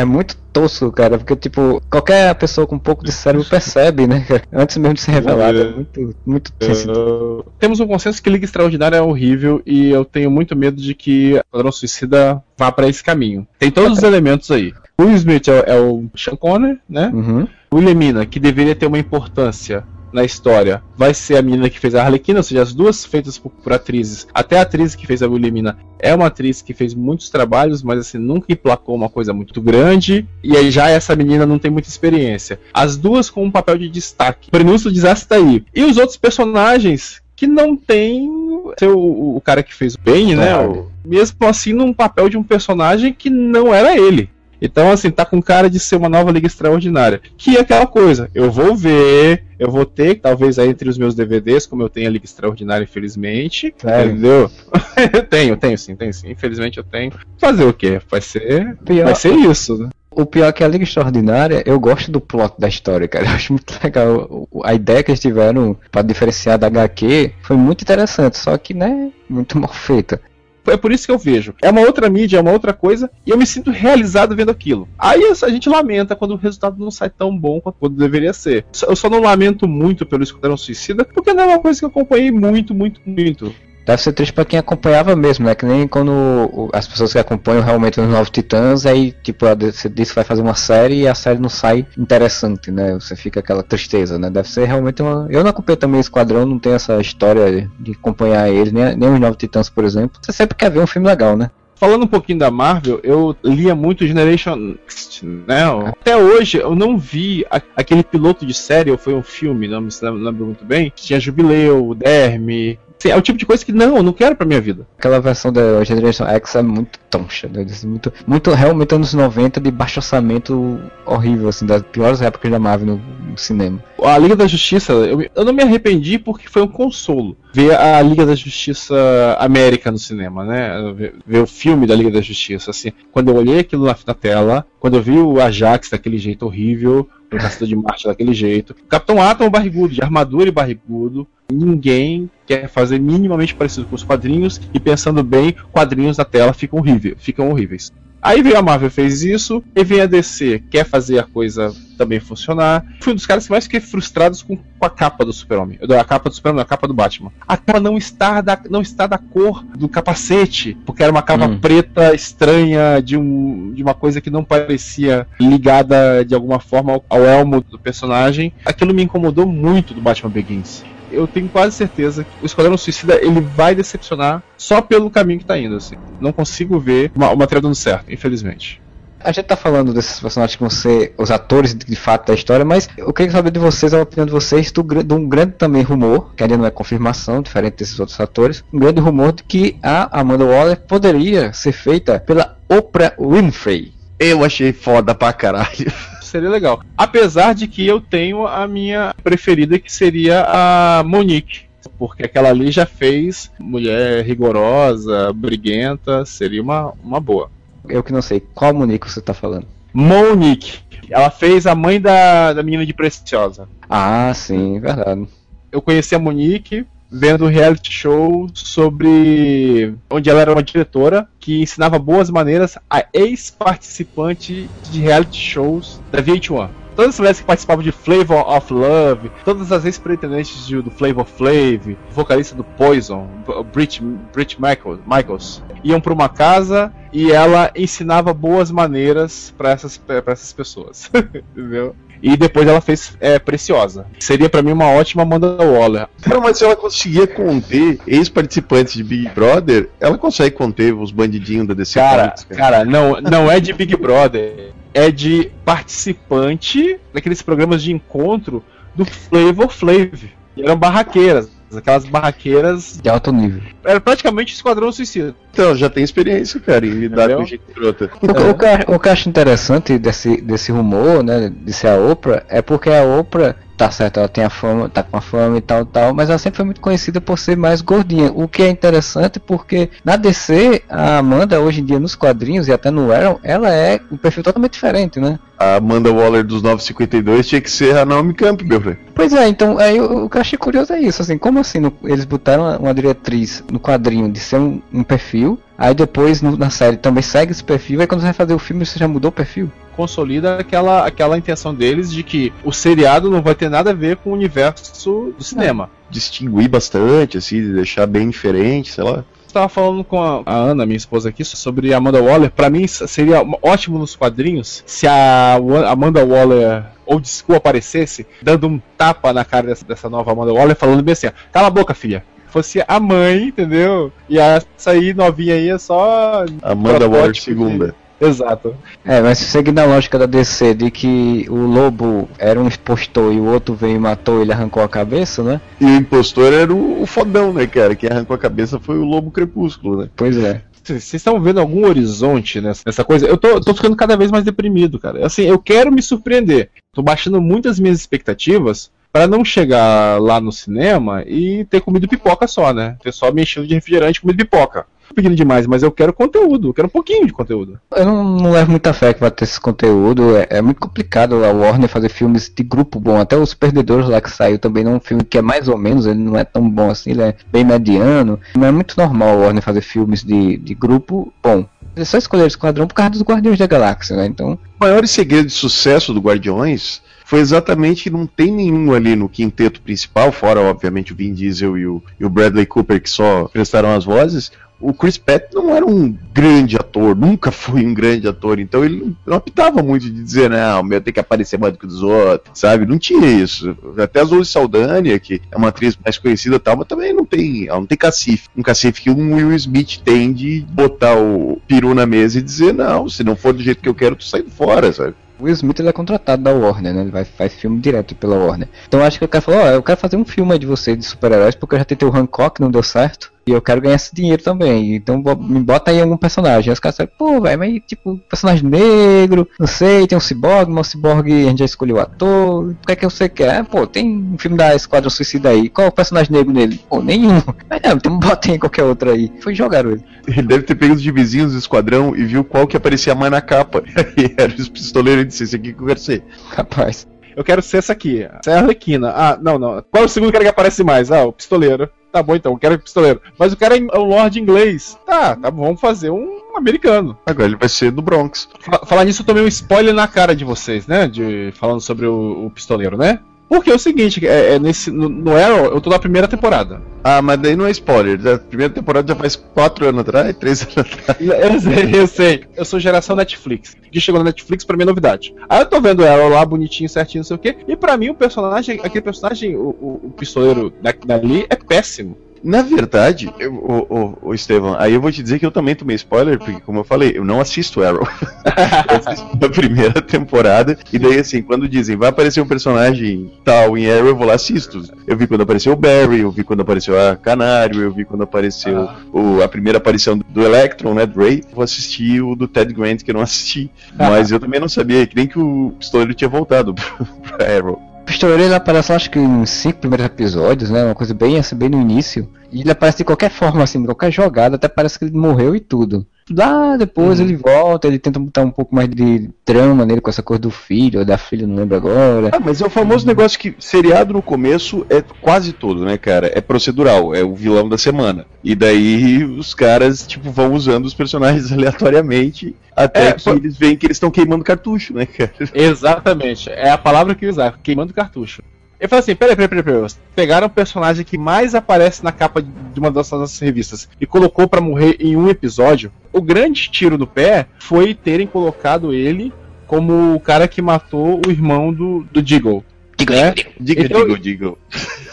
é muito tosco, cara, porque, tipo, qualquer pessoa com um pouco de cérebro percebe, né? cara? Antes mesmo de ser revelado. É muito, muito sensível. Temos um consenso que Liga Extraordinária é horrível e eu tenho muito medo de que Padrão Suicida vá pra esse caminho. Tem todos os elementos aí. O Will Smith é, o- é o Sean Connery, né? Uhum. O Wilhelmina, que deveria ter uma importância na história, vai ser a menina que fez a Arlequina, ou seja, as duas feitas por, por atrizes. Até a atriz que fez a Wilhelmina é uma atriz que fez muitos trabalhos, mas assim, nunca emplacou uma coisa muito grande. E aí já essa menina não tem muita experiência. As duas com um papel de destaque. O prenúncio do desastre tá aí. E os outros personagens que não têm ser o, o cara que fez o Bane, né? O, mesmo assim, num papel de um personagem que não era ele. Então, assim, tá com cara de ser uma nova Liga Extraordinária. Que é aquela coisa, eu vou ver, eu vou ter, talvez aí entre os meus DVDs, como eu tenho a Liga Extraordinária, infelizmente. Sério? Entendeu? eu (laughs) tenho, tenho sim, tenho sim. Infelizmente eu tenho. Fazer o quê? Vai ser. Pior- Vai ser isso, né? O pior é que a Liga Extraordinária, eu gosto do plot da história, cara. (laughs) Eu acho muito legal. A ideia que eles tiveram pra diferenciar da HQ foi muito interessante, só que, né, muito mal feita. É por isso que eu vejo. É uma outra mídia, é uma outra coisa, e eu me sinto realizado vendo aquilo. Aí a gente lamenta quando o resultado não sai tão bom quanto deveria ser. Eu só não lamento muito pelo Esquadrão Suicida, porque não é uma coisa que eu acompanhei muito, muito, muito. Deve ser triste pra quem acompanhava mesmo, né? Que nem quando as pessoas que acompanham realmente os Novos Titãs, aí, tipo, você diz que vai fazer uma série e a série não sai interessante, né? Você fica aquela tristeza, né? Deve ser realmente uma. Eu não acompanhei também o Esquadrão, não tenho essa história de acompanhar eles, nem, nem os Novos Titãs, por exemplo. Você sempre quer ver um filme legal, né? Falando um pouquinho da Marvel, eu lia muito Generation Next, né? Até hoje eu não vi a- aquele piloto de série, ou foi um filme, não me lembro muito bem, que tinha Jubileu, Derme. Assim, é o tipo de coisa que não, eu não quero pra minha vida. Aquela versão da Generation X é muito toncha, né? Muito, muito realmente anos 90 de baixo orçamento horrível, assim, das piores épocas da Marvel no, no cinema. A Liga da Justiça, eu, eu não me arrependi porque foi um consolo ver a Liga da Justiça América no cinema, né? Ver, ver o filme da Liga da Justiça, assim. Quando eu olhei aquilo na, na tela, quando eu vi o Ajax daquele jeito horrível, o Caçador de Marte daquele jeito, o Capitão Atom barrigudo, de armadura e barrigudo, ninguém quer fazer minimamente parecido com os quadrinhos e pensando bem, quadrinhos na tela ficam horríveis, ficam horríveis. Aí veio a Marvel fez isso, e vem a DC, quer fazer a coisa também funcionar. Fui um dos caras que mais fiquei frustrados com, a capa do Super-Homem. A capa do Super-Homem, a capa do Batman. A capa não está da, não está da cor do capacete, porque era uma capa Hum. preta estranha de, um, de uma coisa que não parecia ligada de alguma forma ao, ao elmo do personagem. Aquilo me incomodou muito do Batman Begins. Eu tenho quase certeza que o Esquadrão Suicida ele vai decepcionar só pelo caminho que tá indo, assim. Não consigo ver uma, uma trilha dando certo, infelizmente. A gente tá falando desses personagens que vão ser os atores de, fato da história, mas eu queria saber de vocês, a opinião de vocês, do, de um grande também rumor, que ainda não é confirmação, diferente desses outros atores, um grande rumor de que a Amanda Waller poderia ser feita pela Oprah Winfrey. Eu achei foda pra caralho. (laughs) Seria legal. Apesar de que eu tenho a minha preferida, que seria a Monique. Porque aquela ali já fez mulher rigorosa, briguenta, seria uma, uma boa. Eu que não sei, qual Monique você tá falando? Monique. Ela fez a mãe da, da menina de Preciosa. Ah, sim, verdade. Eu conheci a Monique vendo um reality show sobre. onde ela era uma diretora que ensinava boas maneiras a ex-participante de reality shows da VH1. Todas as mulheres que participavam de Flavor of Love, todas as ex-pretendentes de- do Flavor Flav, vocalista do Poison, Brit, Brit Michaels, Michaels, iam para uma casa e ela ensinava boas maneiras para essas, essas pessoas. (laughs) Entendeu? E depois ela fez é, Preciosa. Seria pra mim uma ótima Amanda Waller. Cara, mas se ela conseguia conter ex-participantes de Big Brother, ela consegue conter os bandidinhos da DC Cara, Comics, cara, não, não é de Big Brother. É de participante daqueles programas de encontro do Flavor Flav. E eram barraqueiras. Aquelas barraqueiras. De alto nível. Era praticamente Esquadrão Suicida. Então, já tem experiência, cara, em lidar Entendeu? com gente escrota. O, que- o que, eu- o que eu acho interessante desse, desse rumor, né, de ser a Oprah, é porque a Oprah, tá certo, ela tem a fama, tá com a fama e tal, tal, mas ela sempre foi muito conhecida por ser mais gordinha. O que é interessante porque na DC, a Amanda, hoje em dia nos quadrinhos e até no Arrow, ela é um perfil totalmente diferente, né? A Amanda Waller dos 952 tinha que ser a Naomi Campbell, velho. Pois é, então aí o, o que eu achei curioso é isso, assim, como assim no- eles botaram uma, uma diretriz no quadrinho de ser um, um perfil, aí depois no- na série também segue esse perfil, aí quando você vai fazer o filme você já mudou o perfil? Consolida aquela, aquela intenção deles de que o seriado não vai ter nada a ver com o universo do cinema. Distinguir bastante, assim, deixar bem diferente, sei lá. estava falando com a, Ana, minha esposa aqui, sobre a Amanda Waller. Pra mim seria ótimo nos quadrinhos se a Amanda Waller old school aparecesse, dando um tapa na cara dessa, dessa nova Amanda Waller, falando bem assim: ó, cala a boca, filha. Fosse a mãe, entendeu? E essa aí novinha aí é só. Amanda Waller de- segunda. Exato. É, mas seguindo a lógica da DC de que o lobo era um impostor e o outro veio e matou ele arrancou a cabeça, né? E o impostor era o, o fodão, né, cara? Quem arrancou a cabeça foi o lobo crepúsculo, né? Pois é. Vocês estão vendo algum horizonte nessa, nessa coisa? Eu tô, eu tô ficando cada vez mais deprimido, cara. Assim, eu quero me surpreender. Tô baixando muitas minhas expectativas para não chegar lá no cinema e ter comido pipoca só, né? Ter só me enchendo de refrigerante e comido pipoca. Pedindo demais, mas eu quero conteúdo, eu quero um pouquinho de conteúdo. Eu não, não levo muita fé que vai ter esse conteúdo. É, é muito complicado a Warner fazer filmes de grupo bom. Até os Perdedores lá que saiu também não é um filme que é mais ou menos, ele não é tão bom assim, ele é bem mediano. Não é muito normal a Warner fazer filmes de, de grupo bom. É só escolher o Esquadrão por causa dos Guardiões da Galáxia, né? Então, O maior segredo de sucesso do Guardiões foi exatamente que não tem nenhum ali no quinteto principal, fora obviamente o Vin Diesel e o, e o Bradley Cooper que só prestaram as vozes. O Chris Pratt não era um grande ator, nunca (laughs) foi um grande ator, então ele não, optava muito de dizer, não, meu tem que aparecer mais do que os outros, sabe? Não tinha isso. Até a Zoe Saldana, que é uma atriz mais conhecida tal, mas também não tem, ela não tem cacife. Um cacife que um Will Smith tem de botar o peru na mesa e dizer, não, se não for do jeito que eu quero, tô saindo fora, sabe? Will Smith ele é contratado da Warner, né? Ele vai, faz filme direto pela Warner. Então acho que o cara falou, ó, eu quero fazer um filme de você de super-heróis, porque eu já tentei o Hancock, não deu certo. E eu quero ganhar esse dinheiro também. Então me bota aí algum personagem. Aí os caras falam, pô, velho, mas tipo, personagem negro, não sei, tem um ciborgue, mas o ciborgue a gente já escolheu o ator. O que é que você quer? Ah, pô, tem um filme da Esquadrão Suicida aí. Qual é o personagem negro nele? Pô, nenhum. (laughs) Mas não, então bota aí qualquer outro aí. Foi jogar ele. Ele deve ter pego os vizinhos do esquadrão e viu qual que aparecia mais na capa. (laughs) E era os pistoleiros e disse, esse aqui que eu quero ser. Capaz. Eu quero ser essa aqui. Essa é a Arlequina. Ah, não, não. Qual é o segundo cara que aparece mais? Ah, o pistoleiro. Tá bom então, eu quero o pistoleiro. Mas o cara é um lord inglês. Tá, tá bom, vamos fazer um americano. Agora ele vai ser do Bronx. Fa- Falar nisso, eu tomei um spoiler na cara de vocês, né? De, falando sobre o, o pistoleiro, né? Porque é o seguinte, é, é nesse, no, no Arrow, eu tô na primeira temporada. Ah, mas daí não é spoiler. A primeira temporada já faz 4 anos atrás, (laughs) 3 anos atrás. Eu sei, eu sei. Eu sou geração Netflix. O que chegou na Netflix pra mim é novidade. Aí eu tô vendo o Arrow lá, bonitinho, certinho, não sei o quê. E pra mim o personagem, aquele personagem, o, o, o pistoleiro da- dali é péssimo. Na verdade, eu, o, o, o Estevam, aí eu vou te dizer que eu também tomei spoiler, porque, como eu falei, eu não assisto Arrow. (laughs) eu assisto a primeira temporada, e daí, assim, quando dizem vai aparecer um personagem tal em Arrow, eu vou lá assisto. Eu vi quando apareceu o Barry, eu vi quando apareceu a Canário, eu vi quando apareceu o, a primeira aparição do Electron, né, Ray. Vou assistir o do Ted Grant, que eu não assisti. (laughs) Mas eu também não sabia, que nem que o pistoleiro tinha voltado (laughs) pro Arrow. Pistoleiro ele aparece, acho que em cinco primeiros episódios, né? Uma coisa bem assim, bem no início. E ele aparece de qualquer forma, assim, de qualquer jogada, até parece que ele morreu e tudo. Lá depois ele volta, ele tenta botar um pouco mais de drama nele com essa coisa do filho, ou da filha, não lembro agora. Ah, mas é o famoso negócio que seriado no começo é quase todo, né, cara? É procedural, é o vilão da semana. E daí os caras, tipo, vão usando os personagens (laughs) aleatoriamente até É, que pô- eles veem que eles estão queimando cartucho, né, cara? Exatamente. É a palavra que usar, queimando cartucho. Eu falei assim, peraí, peraí, peraí, peraí. Pegaram o personagem que mais aparece na capa de uma das nossas revistas e colocou pra morrer em um episódio. O grande tiro no pé foi terem colocado ele como o cara que matou o irmão do, do Diggle. né? Diga, Então- diga, diga.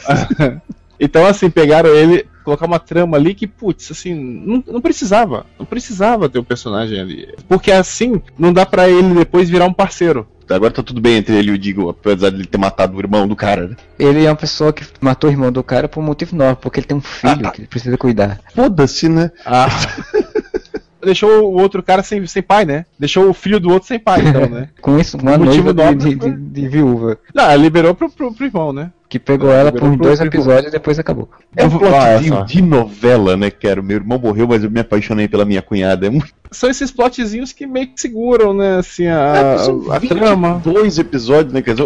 (laughs) Então, assim, pegaram ele, colocar uma trama ali que, putz, assim, não, não precisava. Não precisava ter o personagem ali. Porque assim, não dá pra ele depois virar um parceiro. Agora tá tudo bem entre ele e o Digo, apesar de ele ter matado o irmão do cara, né? Ele é uma pessoa que matou o irmão do cara por um motivo novo, porque ele tem um filho que ele precisa cuidar. Foda-se, né? Ah. (laughs) Deixou o outro cara sem, sem pai, né? Deixou o filho do outro sem pai, então, né? (laughs) Com isso, uma Motivo noiva de, de, de- de viúva. Não, liberou pro, pro, pro irmão, né? Que pegou ela por Liberou dois episódios e depois acabou. É um Ah, plotzinho de novela, né, cara? Meu irmão morreu, mas eu me apaixonei pela minha cunhada. É muito São esses plotzinhos que meio que seguram, né? Assim, a, a, a trama. dois episódios, né? cara?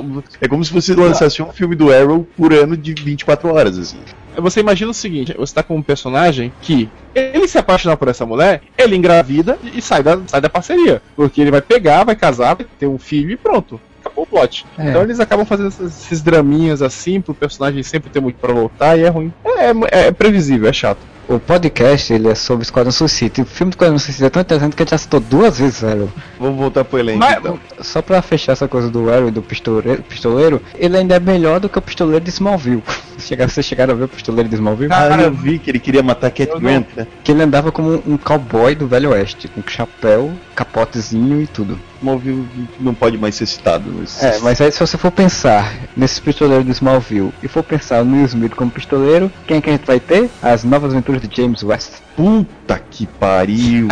É como se você lançasse um filme do Arrow por ano de 24 horas, assim. Você imagina o seguinte: você tá com um personagem que ele se apaixonar por essa mulher, ele engravida e sai da, sai da parceria. Porque ele vai pegar, vai casar, vai ter um filho e pronto. Acabou o plot. É. Então eles acabam fazendo esses, esses draminhas assim, pro personagem sempre ter muito pra voltar e é ruim. É, é- é previsível, é chato. O podcast ele é sobre Esquadrão Suicida. O filme do Esquadrão Suicida é tão interessante que a gente já citou duas vezes, Arrow. Vamos voltar pro elenco Mas, então. Só pra fechar essa coisa do Arrow e do pistoleiro, pistoleiro, ele ainda é melhor do que o pistoleiro de Smallville. (laughs) Vocês chegaram a ver o pistoleiro de Smallville? Ah, eu vi que ele queria matar Cat Grant, né? Que ele andava como um cowboy do Velho Oeste, com chapéu, capotezinho e tudo. Smallville não pode mais ser citado. Mas... É, mas aí se você for pensar nesse pistoleiro do Smallville e for pensar no Will Smith como pistoleiro, quem é que a gente vai ter? As novas aventuras de James West. Puta que pariu!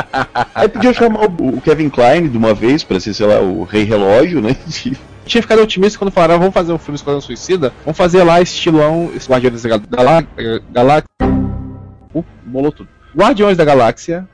(laughs) Aí podia chamar o Kevin Klein de uma vez pra ser, sei lá, o Rei Relógio, né? (laughs) Tinha ficado otimista quando falaram, "Ah, vamos fazer um filme Esquadrão Suicida, vamos fazer lá estilão Guardiões da Galáxia. Galáxia. Uh, bolou tudo. Guardiões da Galáxia.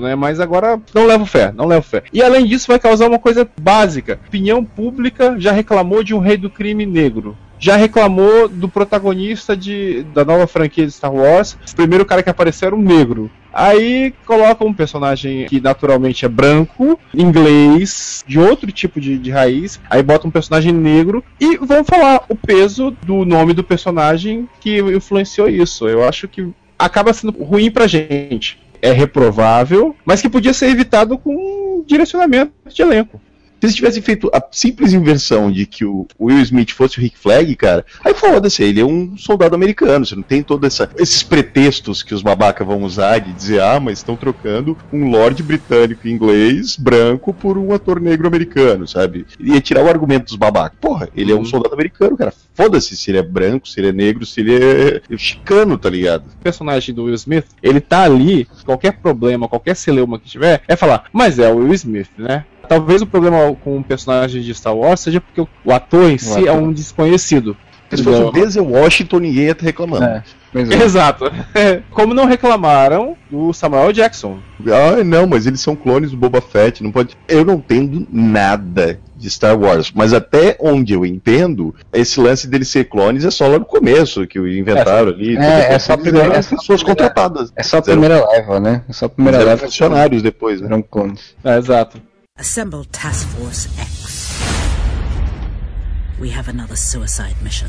Né? Mas agora não levo fé, não levo fé. E além disso, vai causar uma coisa básica: opinião pública já reclamou de um rei do crime negro. Já reclamou do protagonista de, da nova franquia de Star Wars. O primeiro cara que apareceu era um negro. Aí coloca um personagem que naturalmente é branco, inglês, de outro tipo de, de raiz. Aí bota um personagem negro e vão falar o peso do nome do personagem que influenciou isso. Eu acho que acaba sendo ruim pra gente. É reprovável, mas que podia ser evitado com direcionamento de elenco. Se eles tivessem feito a simples inversão de que o Will Smith fosse o Rick Flag, cara, aí foda-se, ele é um soldado americano, você não tem todos esses pretextos que os babacas vão usar de dizer, ah, mas estão trocando um lord britânico inglês branco por um ator negro americano, sabe? Ia tirar o argumento dos babacas. Porra, ele é um Uhum. soldado americano, cara. Foda-se se ele é branco, se ele é negro, se ele é chicano, tá ligado? O personagem do Will Smith, ele tá ali, qualquer problema, qualquer celeuma que tiver, é falar, mas é o Will Smith, né? Talvez o problema com o personagem de Star Wars seja porque o- ator em si é ator. um desconhecido. Se fosse o Denzel Washington, ninguém ia estar reclamando. É. É. Exato. (laughs) Como não reclamaram do Samuel Jackson. Ah, não, mas eles são clones do Boba Fett, não pode. Eu não entendo nada de Star Wars, mas até onde eu entendo, esse lance deles ser clones é só lá no começo que o inventaram ali. É, é só a eles primeira- eram é só a pessoas primeira- contratadas. É só a primeira leva, né? É só a primeira leva. funcionários depois, né? Eram clones. É, exato. Assemble Task Force X. We have another suicide mission.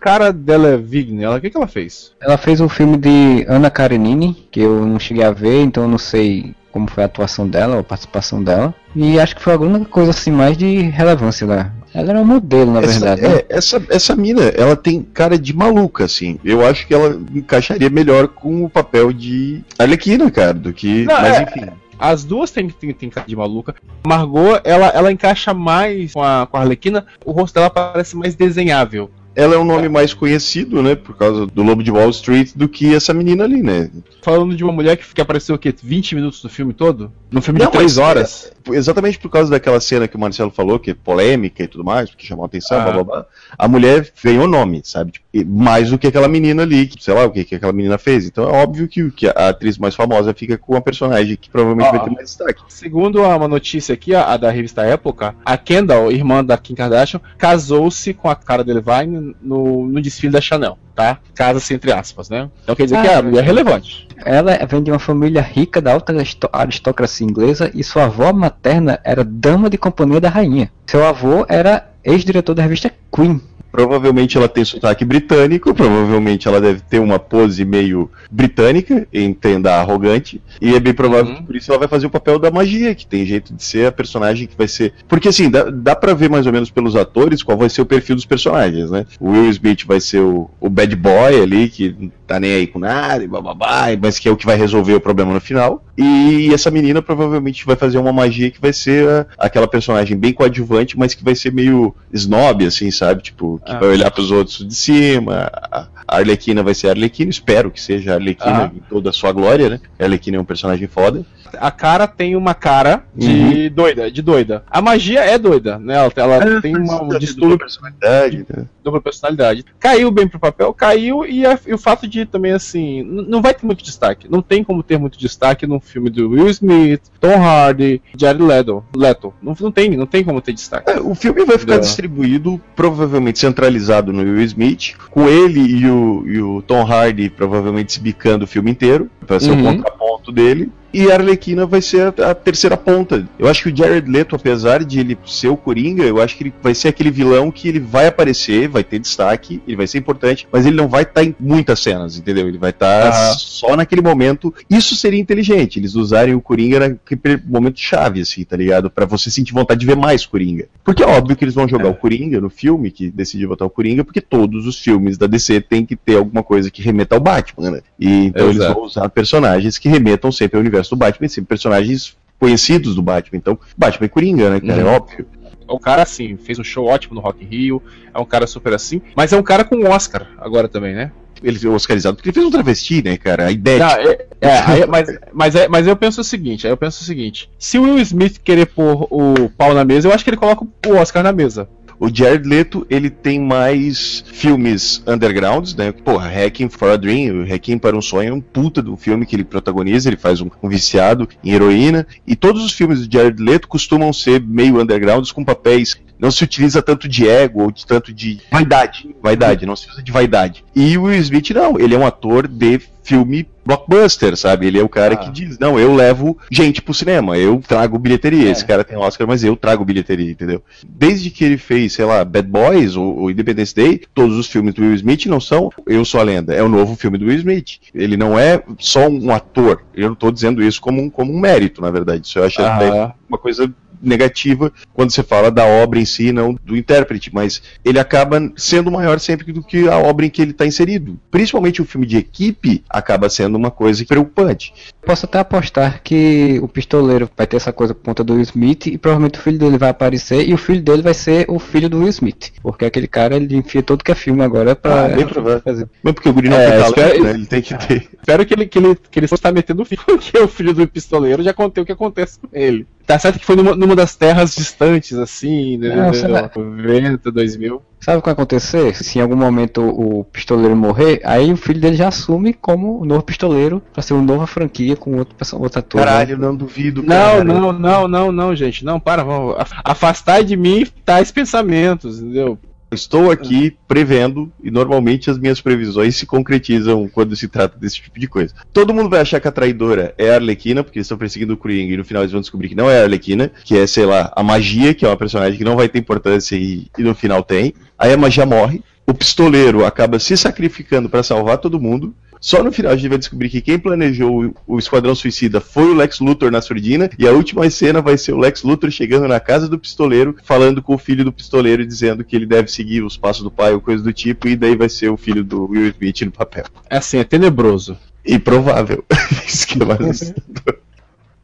Cara Delevingne, ela o que, que ela fez? Ela fez o filme de Ana Karenine, que eu não cheguei a ver, então eu não sei como foi a atuação dela, ou a participação dela. E acho que foi alguma coisa assim mais de relevância lá. Ela era um modelo, na Essa, verdade. né? é, essa, essa mina, ela tem cara de maluca, assim. Eu acho que ela encaixaria melhor com o papel de Arlequina, cara, do que. Não, mas é- enfim. As duas têm, têm, têm cara de maluca. Margot, ela, ela encaixa mais com a, com a Arlequina, o rosto dela parece mais desenhável. Ela é um nome mais conhecido, né, por causa do Lobo de Wall Street, do que essa menina ali, né? Falando de uma mulher que, que apareceu o quê? 20 minutos do filme todo? No filme Não, de 3 mas, horas? é, exatamente por causa daquela cena que o Marcelo falou, que é polêmica e tudo mais, porque chamou a atenção, Ah. blá blá blá. A mulher ganhou nome, sabe? Tipo, mais do que aquela menina ali, que, sei lá o que, que aquela menina fez. Então é óbvio que, que a atriz mais famosa fica com a personagem que provavelmente Ah. vai ter mais destaque. Segundo uma notícia aqui, a, a da revista Época, a Kendall, irmã da Kim Kardashian, casou-se com a cara Delevingne no, no desfile da Chanel, tá? Casa-se entre aspas, né? Então quer dizer Ah, que a mulher é relevante. Ela vem de uma família rica da alta aristo- aristocracia inglesa e sua avó materna era dama de companhia da rainha. Seu avô era ex-diretor da revista Queen. Provavelmente ela tem sotaque britânico, provavelmente ela deve ter uma pose meio britânica, entenda arrogante, e é bem provável Uhum. que por isso ela vai fazer o papel da magia, que tem jeito de ser a personagem que vai ser. Porque assim, dá, dá pra ver mais ou menos pelos atores qual vai ser o perfil dos personagens, né? O Will Smith vai ser o, o bad boy ali, que não tá nem aí com nada, e bababá, mas que é o que vai resolver o problema no final. E essa menina provavelmente vai fazer uma magia que vai ser a- aquela personagem bem coadjuvante, mas que vai ser meio snob, assim, sabe? Tipo, que Ah. vai olhar pros outros de cima. A Arlequina vai ser a Arlequina, espero que seja a Arlequina Ah. em toda a sua glória, né? A Arlequina é um personagem foda. A cara tem uma cara de doida, de doida. A magia é doida, né? Ela, ela tem uma, um distúrbio personalidade. né? dupla personalidade. Caiu bem pro papel, caiu, e, a- e o fato de também, assim, não vai ter muito destaque. Não tem como ter muito destaque num filme do Will Smith, Tom Hardy, Jared Leto. Leto. Não, não tem, não tem como ter destaque. É, o filme vai ficar distribuído, provavelmente centralizado no Will Smith, com ele e o, e o Tom Hardy provavelmente se bicando o filme inteiro, para ser Uhum. o contraponto dele. E a Arlequina vai ser a, a, terceira ponta. Eu acho que o Jared Leto, apesar de ele ser o Coringa, eu acho que ele vai ser aquele vilão que ele vai aparecer, vai ter destaque, ele vai ser importante, mas ele não vai estar tá em muitas cenas, entendeu? Ele vai estar tá só naquele momento. Isso seria inteligente, eles usarem o Coringa naquele momento chave, assim, tá ligado? Para você sentir vontade de ver mais Coringa. Porque é óbvio que eles vão jogar é. o Coringa no filme, que decidiu botar o Coringa, porque todos os filmes da DC tem que ter alguma coisa que remeta ao Batman, né? E então Exato. eles vão usar personagens que remetam sempre ao universo do Batman, sempre personagens conhecidos do Batman. Então, Batman é Coringa, né, cara? É uhum. É óbvio. É um cara assim, fez um show ótimo no Rock in Rio, é um cara super assim, mas é um cara com Oscar agora também, né? Ele foi oscarizado porque ele fez um travesti, né, cara? A ideia. Não, é, é, mas, mas, é, mas eu penso o seguinte, eu penso o seguinte: se o Will Smith querer pôr o pau na mesa, eu acho que ele coloca o Oscar na mesa. O Jared Leto, ele tem mais filmes undergrounds, né? Porra, Hacking for a Dream, Hacking para um Sonho é um puta do filme que ele protagoniza, ele faz um, um viciado em heroína. E todos os filmes do Jared Leto costumam ser meio undergrounds com papéis não se utiliza tanto de ego ou de tanto de vaidade. Vaidade, não se usa de vaidade. E o Will Smith não, ele é um ator de filme blockbuster, sabe? Ele é o cara ah. que diz: Não, eu levo gente pro cinema, eu trago bilheteria. É. Esse cara tem Oscar, mas eu trago bilheteria, entendeu? Desde que ele fez, sei lá, Bad Boys ou, ou Independence Day, todos os filmes do Will Smith não são Eu Sou a Lenda, é o novo filme do Will Smith. Ele não é só um ator. Eu não tô dizendo isso como um, como um mérito, na verdade. Isso eu acho ah. até uma coisa negativa quando você fala da obra em si, não do intérprete, mas ele acaba sendo maior sempre do que a obra em que ele está inserido. Principalmente o filme de equipe acaba sendo uma coisa preocupante. Posso até apostar que o pistoleiro vai ter essa coisa por conta do Will Smith e provavelmente o filho dele vai aparecer e o filho dele vai ser o filho do Will Smith, porque aquele cara ele enfia todo que é filme agora pra, ah, fazer. Mesmo porque o guri não é, tem talento, espero, né? Ele tem que ter. Espero que ele, que ele, que ele está metendo o filho, (laughs) porque o filho do pistoleiro já contei o que acontece com ele. Tá certo que foi numa, numa das terras distantes, assim, né, 90, 2000. Sabe o que vai acontecer? Se em algum momento o pistoleiro morrer, aí o filho dele já assume como o novo pistoleiro pra ser uma nova franquia com outro, outro ator. Né? Caralho, né? não duvido. Não, não, não, não, não, gente. Não, para, vamos. Afastar de mim tais pensamentos, entendeu? Estou aqui prevendo, e normalmente as minhas previsões se concretizam quando se trata desse tipo de coisa. Todo mundo vai achar que a traidora é a Arlequina, porque eles estão perseguindo o Coringa, e no final eles vão descobrir que não é a Arlequina, que é, sei lá, a magia, que é uma personagem que não vai ter importância e, e no final tem. Aí a magia morre, o pistoleiro acaba se sacrificando para salvar todo mundo, só no final a gente vai descobrir que quem planejou o Esquadrão Suicida foi o Lex Luthor na surdina, e a última cena vai ser o Lex Luthor chegando na casa do pistoleiro, falando com o filho do pistoleiro, dizendo que ele deve seguir os passos do pai ou coisa do tipo, e daí vai ser o filho do Will Smith no papel. É assim, é tenebroso. Improvável. (laughs) Isso que é mais (laughs)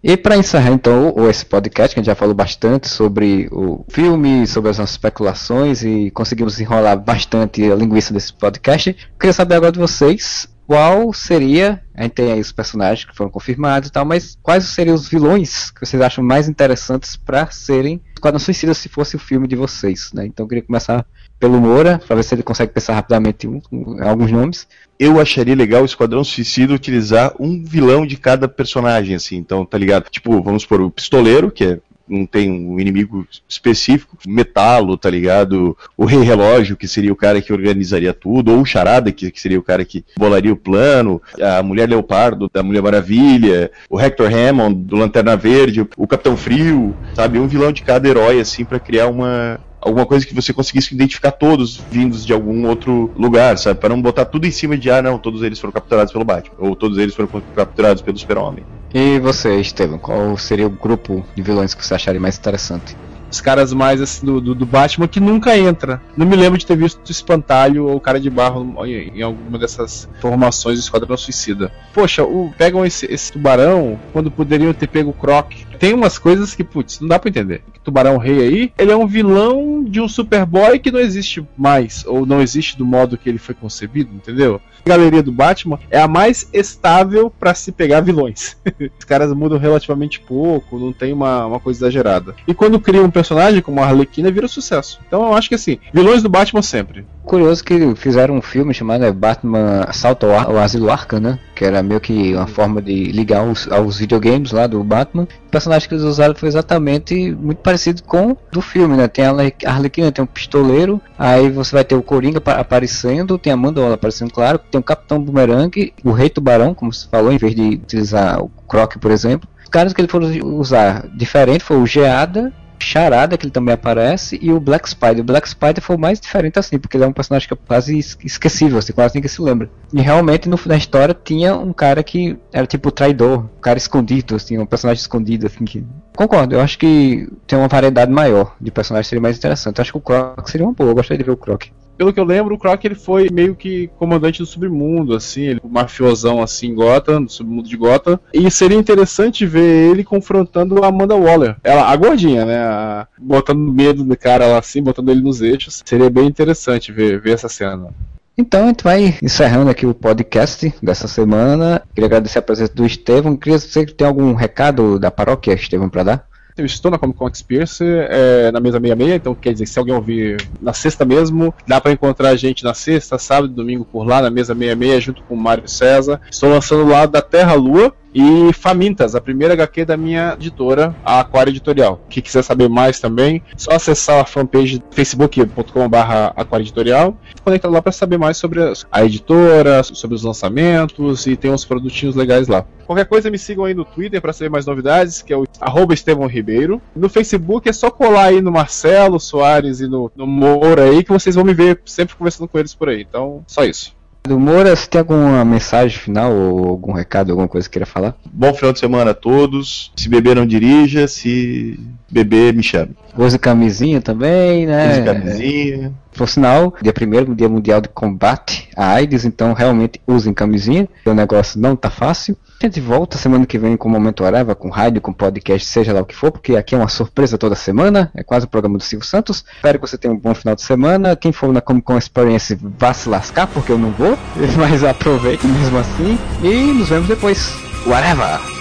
E para encerrar então esse podcast, que a gente já falou bastante sobre o filme, sobre as nossas especulações e conseguimos enrolar bastante a linguiça desse podcast, queria saber agora de vocês qual seria. A gente tem aí os personagens que foram confirmados e tal, mas quais seriam os vilões que vocês acham mais interessantes para serem Esquadrão Suicida se fosse o filme de vocês, né? Então eu queria começar pelo Moura, para ver se ele consegue pensar rapidamente em alguns nomes. Eu acharia legal o Esquadrão Suicida utilizar um vilão de cada personagem, assim, então, tá ligado? Tipo, vamos por o Pistoleiro, que é não tem um inimigo específico. Metalo, tá ligado? O Rei Relógio, que seria o cara que organizaria tudo, ou o Charada, que, que seria o cara que bolaria o plano, a Mulher Leopardo, da Mulher Maravilha, o Hector Hammond, do Lanterna Verde, o Capitão Frio, sabe? Um vilão de cada herói, assim, para criar uma, alguma coisa que você conseguisse identificar todos vindos de algum outro lugar, sabe? Para não botar tudo em cima de, ah, não, todos eles foram capturados pelo Batman, ou todos eles foram capturados pelo Super-Homem. E você, Estevam, qual seria o grupo de vilões que você acharia mais interessante? os caras mais assim, do, do, do, Batman que nunca entra. Não me lembro de ter visto o Espantalho ou o Cara de Barro em, em alguma dessas formações do Esquadrão Suicida. Poxa, o, pegam esse, esse tubarão quando poderiam ter pego o Croc tem umas coisas que, putz, não dá pra entender. Tubarão Rei aí, ele é um vilão de um Superboy que não existe mais, ou não existe do modo que ele foi concebido, entendeu? A galeria do Batman é a mais estável para se pegar vilões. (laughs) Os caras mudam relativamente pouco, não tem uma, uma coisa exagerada. E quando cria um personagem como a Arlequina, vira sucesso. Então eu acho que assim, vilões do Batman sempre. Curioso que fizeram um filme chamado é, Batman Assalto ao, Asilo Arkham, né? Que era meio que uma forma de ligar aos, aos videogames lá do Batman. O personagem que eles usaram foi exatamente muito parecido com o do filme, né? Tem a Arlequina, tem um pistoleiro, aí você vai ter o Coringa aparecendo, tem a Mandola aparecendo, claro, tem o Capitão Boomerang, o Rei Tubarão, como você falou, em vez de utilizar o Croc, por exemplo. Os caras que ele for usar diferente foi o Geada Charada, que ele também aparece, e o Black Spider. O Black Spider foi o mais diferente assim, porque ele é um personagem que é quase esquecível, assim, quase ninguém se lembra. E realmente no, na história tinha um cara que era tipo traidor, um cara escondido, assim, um personagem escondido, assim, que... Concordo, eu acho que tem uma variedade maior de personagens seria mais interessante. Eu acho que o Croc seria uma boa, eu gostaria de ver o Croc pelo que eu lembro, o Croc ele foi meio que comandante do submundo, assim, ele um mafiosão assim em Gotham, do submundo de Gotham. E seria interessante ver ele confrontando a Amanda Waller. Ela, a gordinha, né? A, botando medo do cara lá assim, botando ele nos eixos. Seria bem interessante ver, ver essa cena. Então a gente vai encerrando aqui o podcast dessa semana. Queria agradecer a presença do Estevão. Queria saber se tem algum recado da paróquia, Estevão, para dar. Eu estou na Comic Con Experience, é, na mesa 66, então quer dizer, se alguém ouvir na sexta mesmo, dá para encontrar a gente na sexta, sábado domingo por lá, na mesa 66, junto com o Mário César. Estou lançando lá da Terra Lua, e Famintas, a primeira HQ da minha editora, a Aquário Editorial. Quem quiser saber mais também, só acessar a fanpage facebook.com.br Aquário Editorial e conectar lá para saber mais sobre a editora, sobre os lançamentos e tem uns produtinhos legais lá. Qualquer coisa me sigam aí no Twitter para saber mais novidades, que é o Estevão Ribeiro. No Facebook é só colar aí no Marcelo Soares e no, no Moura aí que vocês vão me ver sempre conversando com eles por aí. Então, só isso. Do Moura, você tem alguma mensagem final ou algum recado, alguma coisa que queira falar? Bom final de semana a todos. Se beber, não dirija. Se beber, me chame. Use camisinha também, né? Use camisinha. Por sinal, dia 1 dia mundial de combate à AIDS, então realmente usem camisinha. O negócio não tá fácil. A gente volta semana que vem com o Momento Areva, com rádio, com podcast, seja lá o que for, porque aqui é uma surpresa toda semana, é quase o programa do Silvio Santos. Espero que você tenha um bom final de semana. Quem for na Comic Con Experience vá se lascar, porque eu não vou, (laughs) mas aproveite mesmo assim. E nos vemos depois. Whatever!